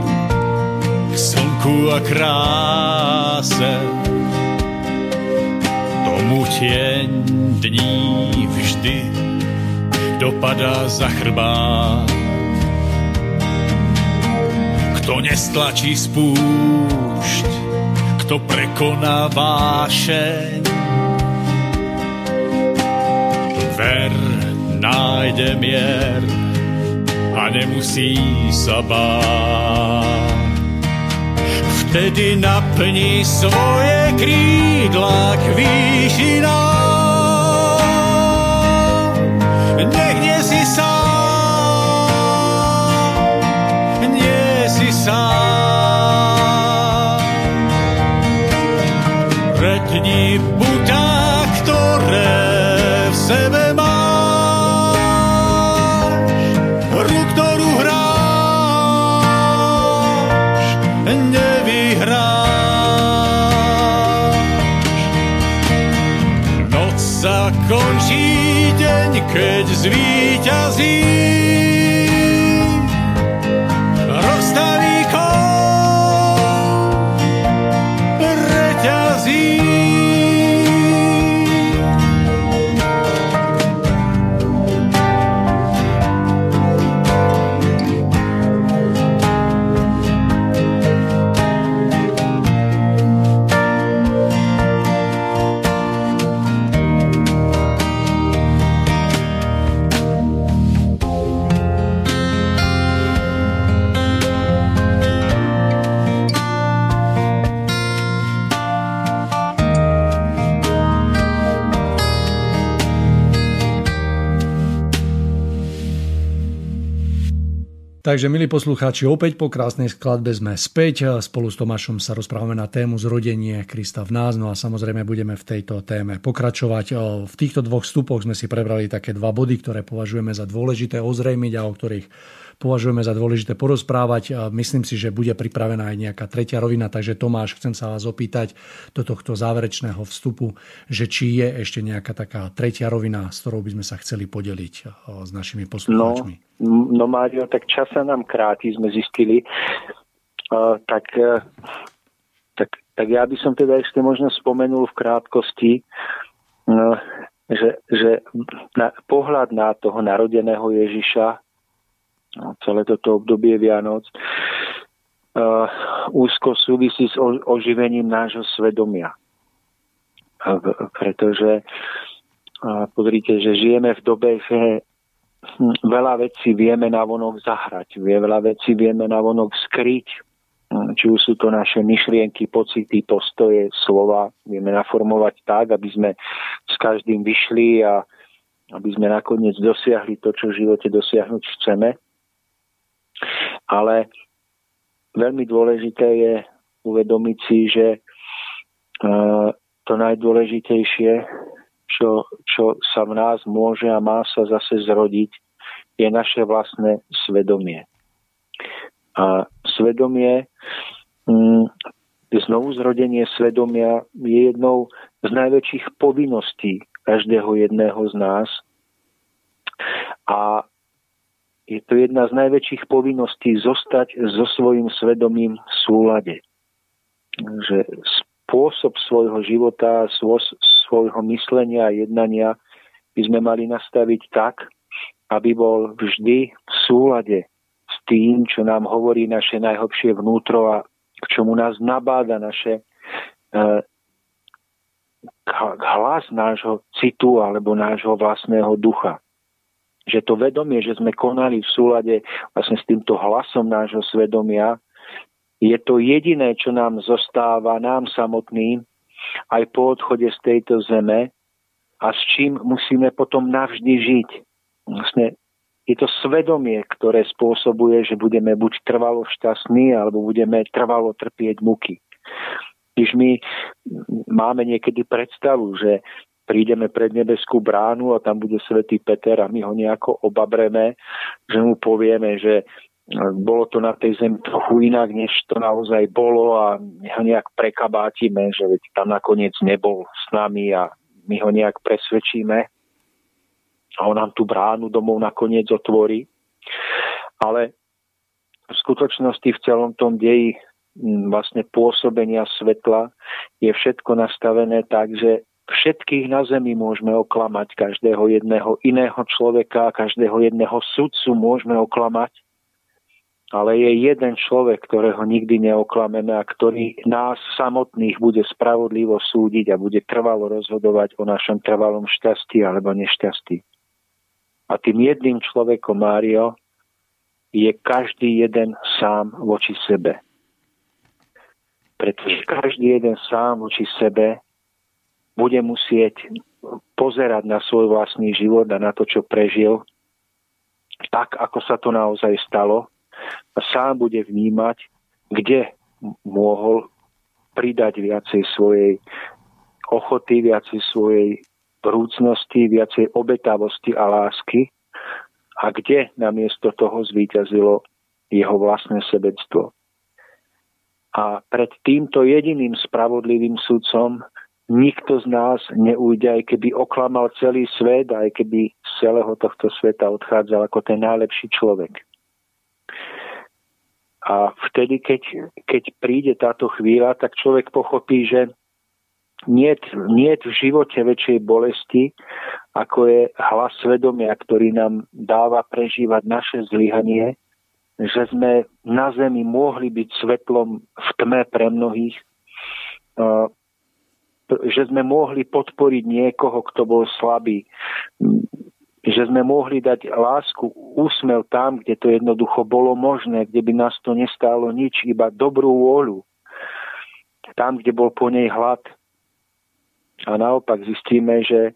k slnku a kráse, tomu tieň dní vždy dopadá za chrbát. Kto nestlačí spúšť, kto prekoná vášeň, ver, nájde mier a nemusí sa báť. Vtedy naplní svoje krídla k výšinám. Stretni putá, ktoré v sebe máš. Hru, ktorú hráš, nevyhráš. Noc sa končí deň, keď zvíťazíš. Takže, milí poslucháči, opäť po krásnej skladbe sme späť. Spolu s Tomášom sa rozprávame na tému zrodenie Krista v nás, no a samozrejme budeme v tejto téme pokračovať. V týchto dvoch vstupoch sme si prebrali také dva body, ktoré považujeme za dôležité ozrejmiť a o ktorých považujeme za dôležité porozprávať. Myslím si, že bude pripravená aj nejaká tretia rovina, takže Tomáš, chcem sa vás opýtať do tohto záverečného vstupu, že či je ešte nejaká taká tretia rovina, s ktorou by sme sa chceli podeliť s našimi poslucháčmi. No, no Mário, tak čas sa nám kráti, sme zistili. Uh, tak, uh, tak, tak ja by som teda ešte možno spomenul v krátkosti, uh, že, že na, pohľad na toho narodeného Ježiša no, celé toto obdobie Vianoc, uh, úzko súvisí s oživením nášho svedomia. Uh, pretože uh, pozrite, že žijeme v dobe, že hm, veľa vecí vieme na vonok zahrať, veľa vecí vieme na vonok skryť, hm, či už sú to naše myšlienky, pocity, postoje, slova, vieme naformovať tak, aby sme s každým vyšli a aby sme nakoniec dosiahli to, čo v živote dosiahnuť chceme. Ale veľmi dôležité je uvedomiť si, že e, to najdôležitejšie, čo, čo sa v nás môže a má sa zase zrodiť, je naše vlastné svedomie. A svedomie, mm, znovu zrodenie svedomia je jednou z najväčších povinností každého jedného z nás. A je to jedna z najväčších povinností zostať so svojím svedomím v súlade. Že spôsob svojho života, svojho myslenia a jednania by sme mali nastaviť tak, aby bol vždy v súlade s tým, čo nám hovorí naše najhlbšie vnútro a k čomu nás nabáda naše eh, hlas nášho citu alebo nášho vlastného ducha že to vedomie, že sme konali v súlade vlastne s týmto hlasom nášho svedomia, je to jediné, čo nám zostáva, nám samotným, aj po odchode z tejto zeme a s čím musíme potom navždy žiť. Vlastne je to svedomie, ktoré spôsobuje, že budeme buď trvalo šťastní, alebo budeme trvalo trpieť muky. Když my máme niekedy predstavu, že prídeme pred nebeskú bránu a tam bude svätý Peter a my ho nejako obabreme, že mu povieme, že bolo to na tej zemi trochu inak, než to naozaj bolo a my ho nejak prekabátime, že tam nakoniec nebol s nami a my ho nejak presvedčíme a on nám tú bránu domov nakoniec otvorí. Ale v skutočnosti v celom tom deji vlastne pôsobenia svetla je všetko nastavené tak, že všetkých na zemi môžeme oklamať, každého jedného iného človeka, každého jedného sudcu môžeme oklamať, ale je jeden človek, ktorého nikdy neoklameme a ktorý nás samotných bude spravodlivo súdiť a bude trvalo rozhodovať o našom trvalom šťastí alebo nešťastí. A tým jedným človekom, Mário, je každý jeden sám voči sebe. Pretože každý jeden sám voči sebe bude musieť pozerať na svoj vlastný život a na to, čo prežil, tak, ako sa to naozaj stalo a sám bude vnímať, kde mohol pridať viacej svojej ochoty, viacej svojej vrúcnosti, viacej obetavosti a lásky a kde namiesto toho zvíťazilo jeho vlastné sebectvo. A pred týmto jediným spravodlivým sudcom nikto z nás neújde, aj keby oklamal celý svet, aj keby z celého tohto sveta odchádzal ako ten najlepší človek. A vtedy, keď, keď príde táto chvíľa, tak človek pochopí, že nie, v živote väčšej bolesti, ako je hlas svedomia, ktorý nám dáva prežívať naše zlyhanie, že sme na zemi mohli byť svetlom v tme pre mnohých, že sme mohli podporiť niekoho, kto bol slabý, že sme mohli dať lásku, úsmev tam, kde to jednoducho bolo možné, kde by nás to nestálo nič, iba dobrú vôľu. Tam, kde bol po nej hlad. A naopak zistíme, že,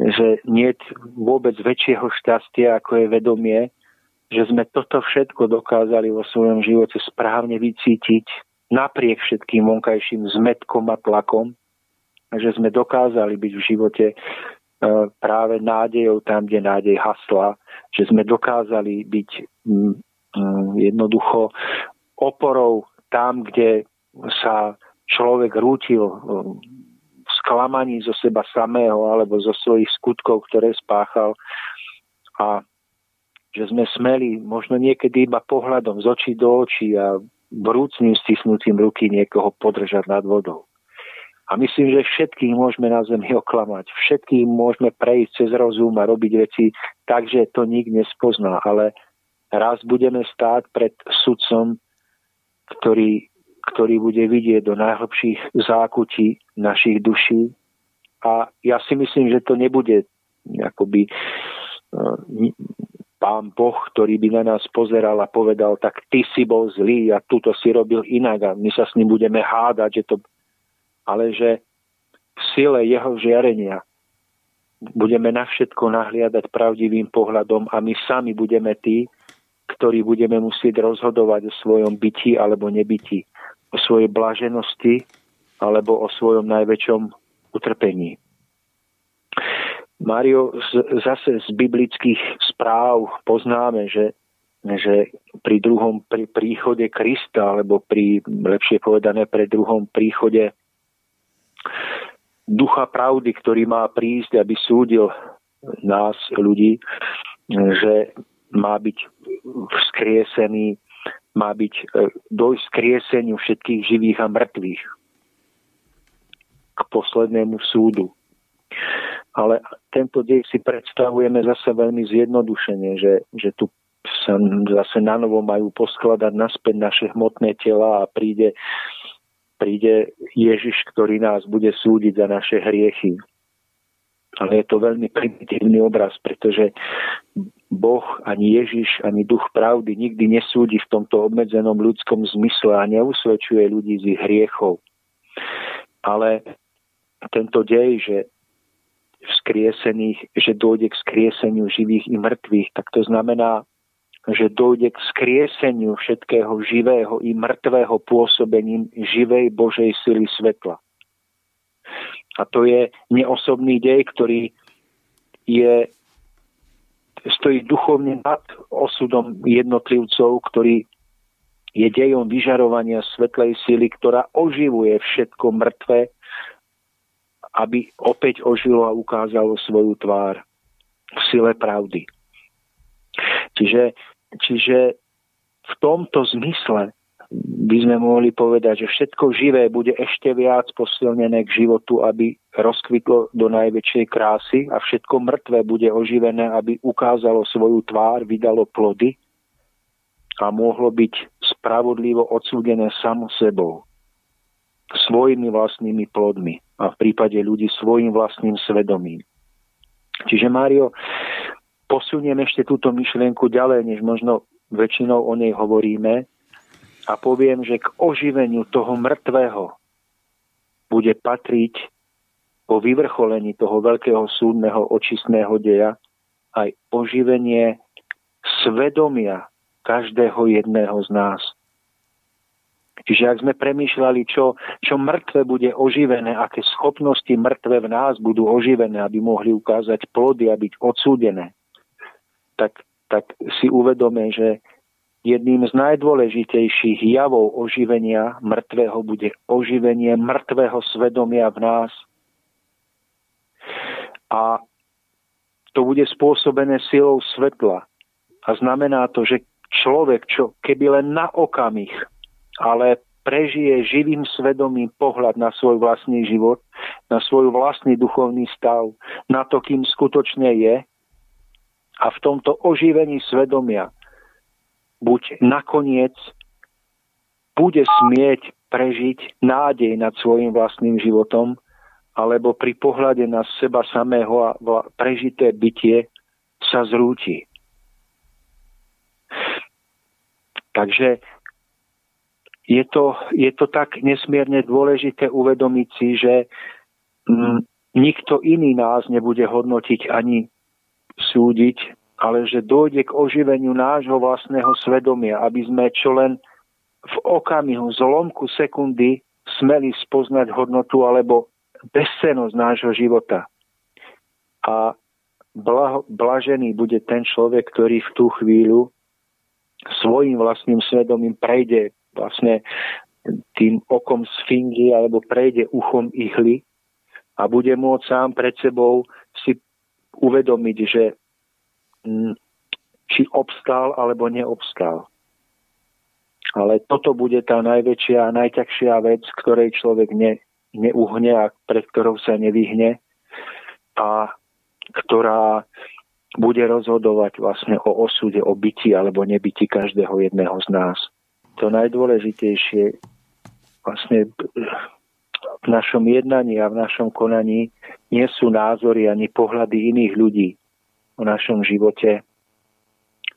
že nie vôbec väčšieho šťastia, ako je vedomie, že sme toto všetko dokázali vo svojom živote správne vycítiť napriek všetkým vonkajším zmetkom a tlakom, že sme dokázali byť v živote E, práve nádejou tam, kde nádej hasla, že sme dokázali byť jednoducho oporou tam, kde sa človek rútil e, v sklamaní zo seba samého alebo zo svojich skutkov, ktoré spáchal a že sme smeli možno niekedy iba pohľadom z očí do očí a vrúcným stisnutím ruky niekoho podržať nad vodou. A myslím, že všetkých môžeme na zemi oklamať. Všetkým môžeme prejsť cez rozum a robiť veci tak, že to nik nespozná. Ale raz budeme stáť pred sudcom, ktorý, ktorý bude vidieť do najhlbších zákutí našich duší. A ja si myslím, že to nebude akoby e, pán Boh, ktorý by na nás pozeral a povedal, tak ty si bol zlý a túto si robil inak a my sa s ním budeme hádať, že to ale že v sile jeho žiarenia budeme na všetko nahliadať pravdivým pohľadom a my sami budeme tí, ktorí budeme musieť rozhodovať o svojom byti alebo nebyti, o svojej blaženosti alebo o svojom najväčšom utrpení. Mario, zase z biblických správ poznáme, že, že pri druhom pri príchode Krista, alebo pri, lepšie povedané, pri druhom príchode ducha pravdy, ktorý má prísť, aby súdil nás, ľudí, že má byť vzkriesený, má byť e, dojsť skrieseniu všetkých živých a mŕtvych k poslednému súdu. Ale tento dej si predstavujeme zase veľmi zjednodušene, že, že tu sa zase na novo majú poskladať naspäť naše hmotné tela a príde príde Ježiš, ktorý nás bude súdiť za naše hriechy. Ale je to veľmi primitívny obraz, pretože Boh, ani Ježiš, ani Duch pravdy nikdy nesúdi v tomto obmedzenom ľudskom zmysle a neusvedčuje ľudí z ich hriechov. Ale tento dej, že vzkriesených, že dôjde k skrieseniu živých i mŕtvych, tak to znamená že dojde k skrieseniu všetkého živého i mŕtvého pôsobením živej Božej sily svetla. A to je neosobný dej, ktorý je, stojí duchovne nad osudom jednotlivcov, ktorý je dejom vyžarovania svetlej sily, ktorá oživuje všetko mŕtve, aby opäť ožilo a ukázalo svoju tvár v sile pravdy. Čiže Čiže v tomto zmysle by sme mohli povedať, že všetko živé bude ešte viac posilnené k životu, aby rozkvitlo do najväčšej krásy a všetko mŕtve bude oživené, aby ukázalo svoju tvár, vydalo plody a mohlo byť spravodlivo odsúdené samo sebou, svojimi vlastnými plodmi a v prípade ľudí svojim vlastným svedomím. Čiže Mário, posuniem ešte túto myšlienku ďalej, než možno väčšinou o nej hovoríme a poviem, že k oživeniu toho mŕtvého bude patriť po vyvrcholení toho veľkého súdneho očistného deja aj oživenie svedomia každého jedného z nás. Čiže ak sme premýšľali, čo, čo mŕtve bude oživené, aké schopnosti mŕtve v nás budú oživené, aby mohli ukázať plody a byť odsúdené, tak, tak si uvedome, že jedným z najdôležitejších javov oživenia mŕtvého bude oživenie mŕtvého svedomia v nás. A to bude spôsobené silou svetla. A znamená to, že človek, čo keby len na okamih ale prežije živým svedomím pohľad na svoj vlastný život, na svoj vlastný duchovný stav, na to, kým skutočne je. A v tomto oživení svedomia buď nakoniec bude smieť prežiť nádej nad svojim vlastným životom, alebo pri pohľade na seba samého a prežité bytie sa zrúti. Takže je to, je to tak nesmierne dôležité uvedomiť si, že mm, nikto iný nás nebude hodnotiť ani súdiť, ale že dojde k oživeniu nášho vlastného svedomia, aby sme čo len v okamihu, zlomku sekundy smeli spoznať hodnotu alebo bezcenosť nášho života. A blaho, blažený bude ten človek, ktorý v tú chvíľu svojim vlastným svedomím prejde vlastne tým okom sfingy alebo prejde uchom ihly a bude môcť sám pred sebou si uvedomiť, že či obstál alebo neobstál. Ale toto bude tá najväčšia a najťažšia vec, ktorej človek ne, neuhne a pred ktorou sa nevyhne a ktorá bude rozhodovať vlastne o osude, o byti alebo nebyti každého jedného z nás to najdôležitejšie vlastne v našom jednaní a v našom konaní nie sú názory ani pohľady iných ľudí o našom živote,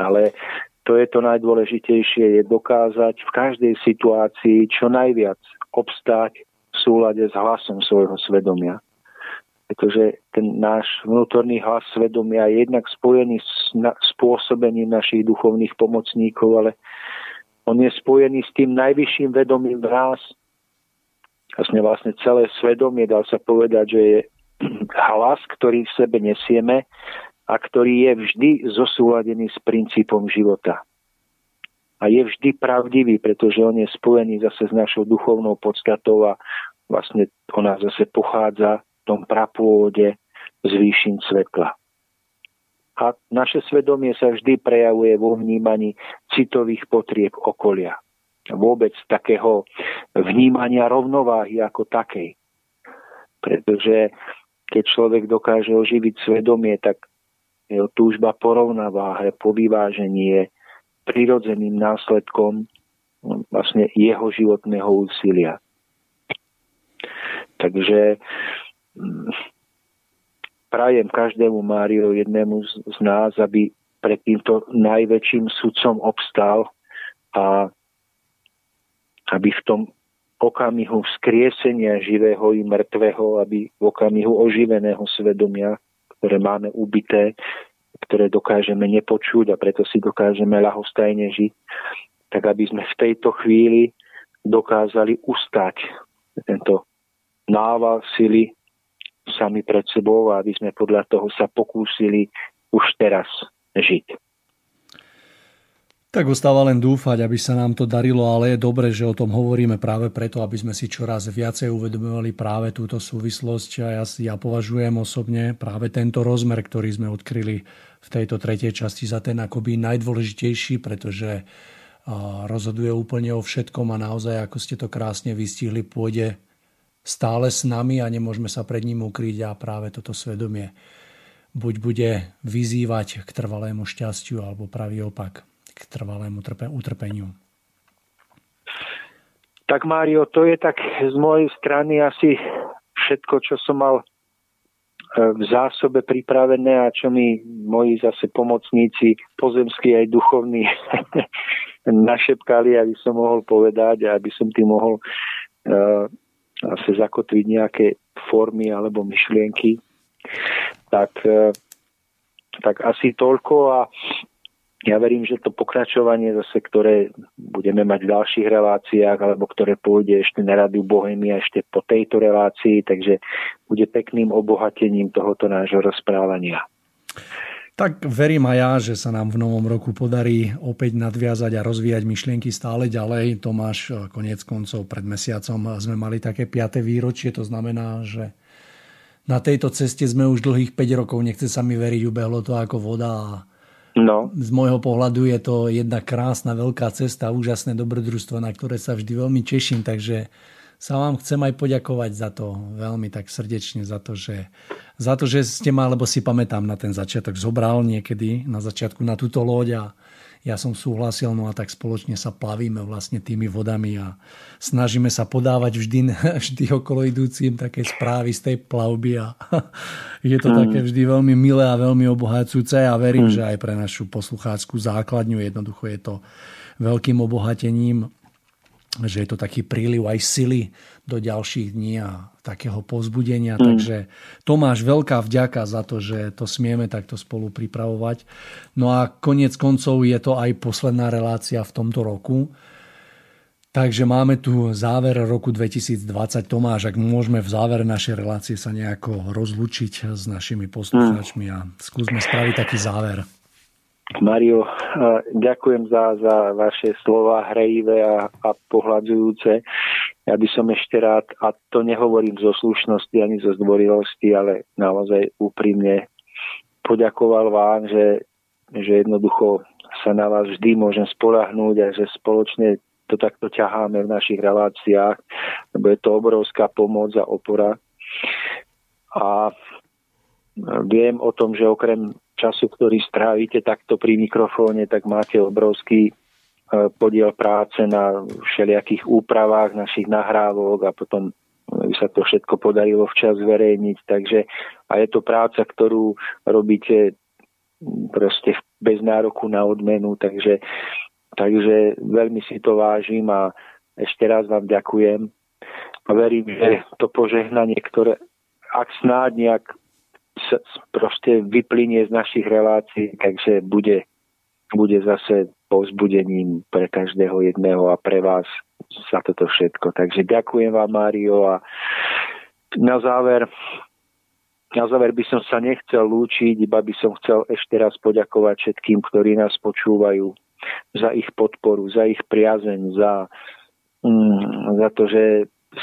ale to je to najdôležitejšie, je dokázať v každej situácii čo najviac obstáť v súlade s hlasom svojho svedomia. Pretože ten náš vnútorný hlas svedomia je jednak spojený s spôsobením našich duchovných pomocníkov, ale on je spojený s tým najvyšším vedomím v nás. Vlastne, vlastne celé svedomie, dal sa povedať, že je hlas, ktorý v sebe nesieme a ktorý je vždy zosúladený s princípom života. A je vždy pravdivý, pretože on je spojený zase s našou duchovnou podstatou a vlastne ona zase pochádza v tom prapôvode z výšin svetla a naše svedomie sa vždy prejavuje vo vnímaní citových potrieb okolia. Vôbec takého vnímania rovnováhy ako takej. Pretože keď človek dokáže oživiť svedomie, tak jeho túžba po rovnováhe, po vyvážení je prirodzeným následkom vlastne jeho životného úsilia. Takže prajem každému Mário, jednému z nás, aby pred týmto najväčším sudcom obstal a aby v tom okamihu vzkriesenia živého i mŕtvého, aby v okamihu oživeného svedomia, ktoré máme ubité, ktoré dokážeme nepočuť a preto si dokážeme ľahostajne žiť, tak aby sme v tejto chvíli dokázali ustať tento nával sily sami pred sebou a aby sme podľa toho sa pokúsili už teraz žiť. Tak ostáva len dúfať, aby sa nám to darilo, ale je dobre, že o tom hovoríme práve preto, aby sme si čoraz viacej uvedomovali práve túto súvislosť. A ja, ja považujem osobne práve tento rozmer, ktorý sme odkryli v tejto tretej časti za ten akoby najdôležitejší, pretože rozhoduje úplne o všetkom a naozaj, ako ste to krásne vystihli, pôjde stále s nami a nemôžeme sa pred ním ukryť a práve toto svedomie buď bude vyzývať k trvalému šťastiu alebo pravý opak k trvalému utrpeniu. Tak Mário, to je tak z mojej strany asi všetko, čo som mal e, v zásobe pripravené a čo mi moji zase pomocníci, pozemskí aj duchovní, našepkali, aby som mohol povedať a aby som tým mohol uh, zase zakotviť nejaké formy alebo myšlienky, tak, e, tak asi toľko a ja verím, že to pokračovanie zase, ktoré budeme mať v ďalších reláciách, alebo ktoré pôjde ešte na Radu Bohemia ešte po tejto relácii, takže bude pekným obohatením tohoto nášho rozprávania. Tak verím aj ja, že sa nám v novom roku podarí opäť nadviazať a rozvíjať myšlienky stále ďalej. Tomáš, konec koncov pred mesiacom sme mali také 5. výročie, to znamená, že na tejto ceste sme už dlhých 5 rokov, nechce sa mi veriť, ubehlo to ako voda a No. Z môjho pohľadu je to jedna krásna veľká cesta, úžasné dobrodružstvo, na ktoré sa vždy veľmi teším, takže sa vám chcem aj poďakovať za to veľmi tak srdečne, za to, že, za to, že ste ma, lebo si pamätám na ten začiatok, zobral niekedy na začiatku na túto loď a ja som súhlasil, no a tak spoločne sa plavíme vlastne tými vodami a snažíme sa podávať vždy, vždy okolo idúcim také správy z tej plavby a je to mm. také vždy veľmi milé a veľmi obohacujúce a verím, mm. že aj pre našu poslucháckú základňu jednoducho je to veľkým obohatením že je to taký príliv aj sily do ďalších dní a takého pozbudenia. Mm. Takže Tomáš, veľká vďaka za to, že to smieme takto spolu pripravovať. No a konec koncov je to aj posledná relácia v tomto roku. Takže máme tu záver roku 2020. Tomáš, ak môžeme v závere našej relácie sa nejako rozlučiť s našimi poslucháčmi a skúsme spraviť taký záver. Mario, ďakujem za, za vaše slova hrejivé a, a pohľadzujúce. Ja by som ešte rád, a to nehovorím zo slušnosti ani zo zdvorilosti, ale naozaj úprimne poďakoval vám, že, že jednoducho sa na vás vždy môžem spolahnúť a že spoločne to takto ťaháme v našich reláciách, lebo je to obrovská pomoc a opora. A viem o tom, že okrem času, ktorý strávite takto pri mikrofóne, tak máte obrovský e, podiel práce na všelijakých úpravách našich nahrávok a potom by sa to všetko podarilo včas zverejniť. Takže a je to práca, ktorú robíte proste bez nároku na odmenu, takže, takže veľmi si to vážim a ešte raz vám ďakujem a verím, že to požehnanie, ktoré ak snáď nejak proste vyplynie z našich relácií, takže bude, bude zase povzbudením pre každého jedného a pre vás za toto všetko. Takže ďakujem vám, Mário, a na záver, na záver by som sa nechcel lúčiť, iba by som chcel ešte raz poďakovať všetkým, ktorí nás počúvajú za ich podporu, za ich priazeň, za, mm, za to, že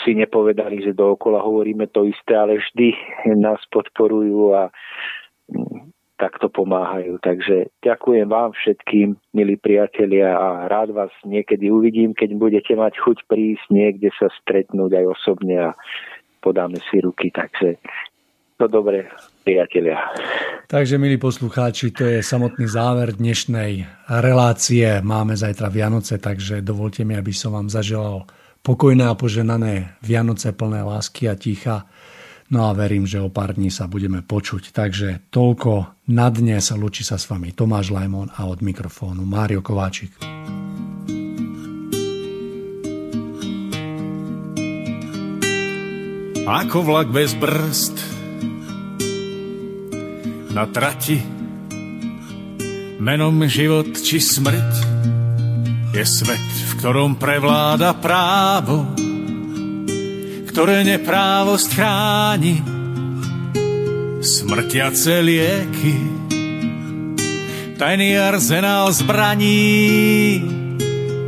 si nepovedali, že dookola hovoríme to isté, ale vždy nás podporujú a mm, takto pomáhajú. Takže ďakujem vám všetkým, milí priatelia a rád vás niekedy uvidím, keď budete mať chuť prísť niekde sa stretnúť aj osobne a podáme si ruky. Takže to dobre, priatelia. Takže, milí poslucháči, to je samotný záver dnešnej relácie. Máme zajtra Vianoce, takže dovolte mi, aby som vám zaželal pokojné a poženané Vianoce plné lásky a ticha. No a verím, že o pár dní sa budeme počuť. Takže toľko na dnes. Lučí sa s vami Tomáš Lajmon a od mikrofónu Mário Kováčik. Ako vlak bez brzd na trati menom život či smrť je svet ktorom prevláda právo, ktoré neprávosť chráni, smrtiace lieky, tajný arzenál zbraní,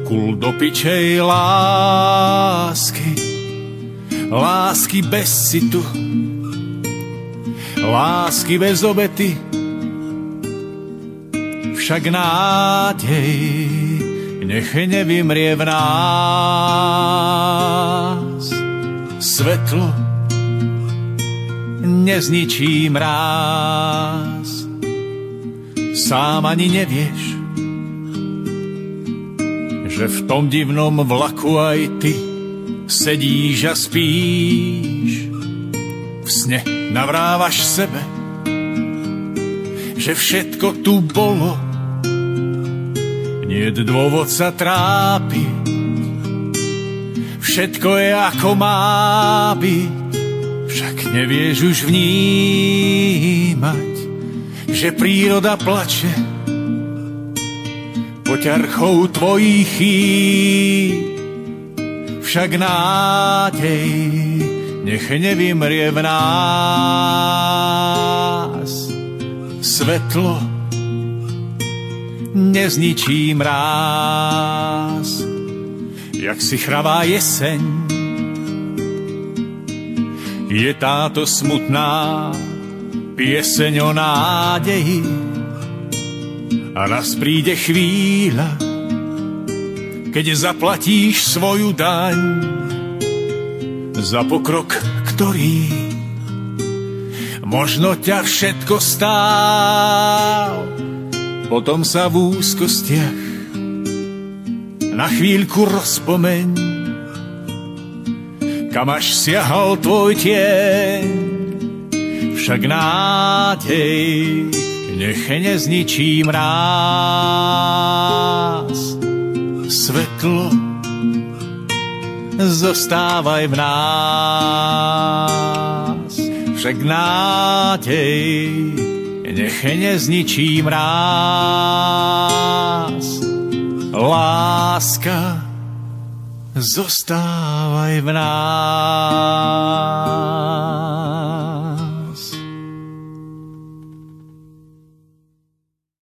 kul do pičej lásky, lásky bez citu, lásky bez obety, však nádej nech nevymrie v nás. Svetlo nezničí mráz. Sám ani nevieš, že v tom divnom vlaku aj ty sedíš a spíš. V sne navrávaš sebe, že všetko tu bolo, nie dôvod sa trápiť, všetko je ako má byť, však nevieš už vnímať, že príroda plače poťarchou tvojich chýb. Však nádej nech nevymrie v nás. Svetlo nezničí mráz, jak si chravá jeseň. Je táto smutná pieseň o nádeji a raz príde chvíľa, keď zaplatíš svoju daň za pokrok, ktorý možno ťa všetko stál. Potom sa v úzkostiach na chvíľku rozpomeň, kam až siahal tvoj tieň. Však nádej nech nezničí mráz. Svetlo zostávaj v nás. Však nádej nech nezničí mráz. Láska zostávaj v nás.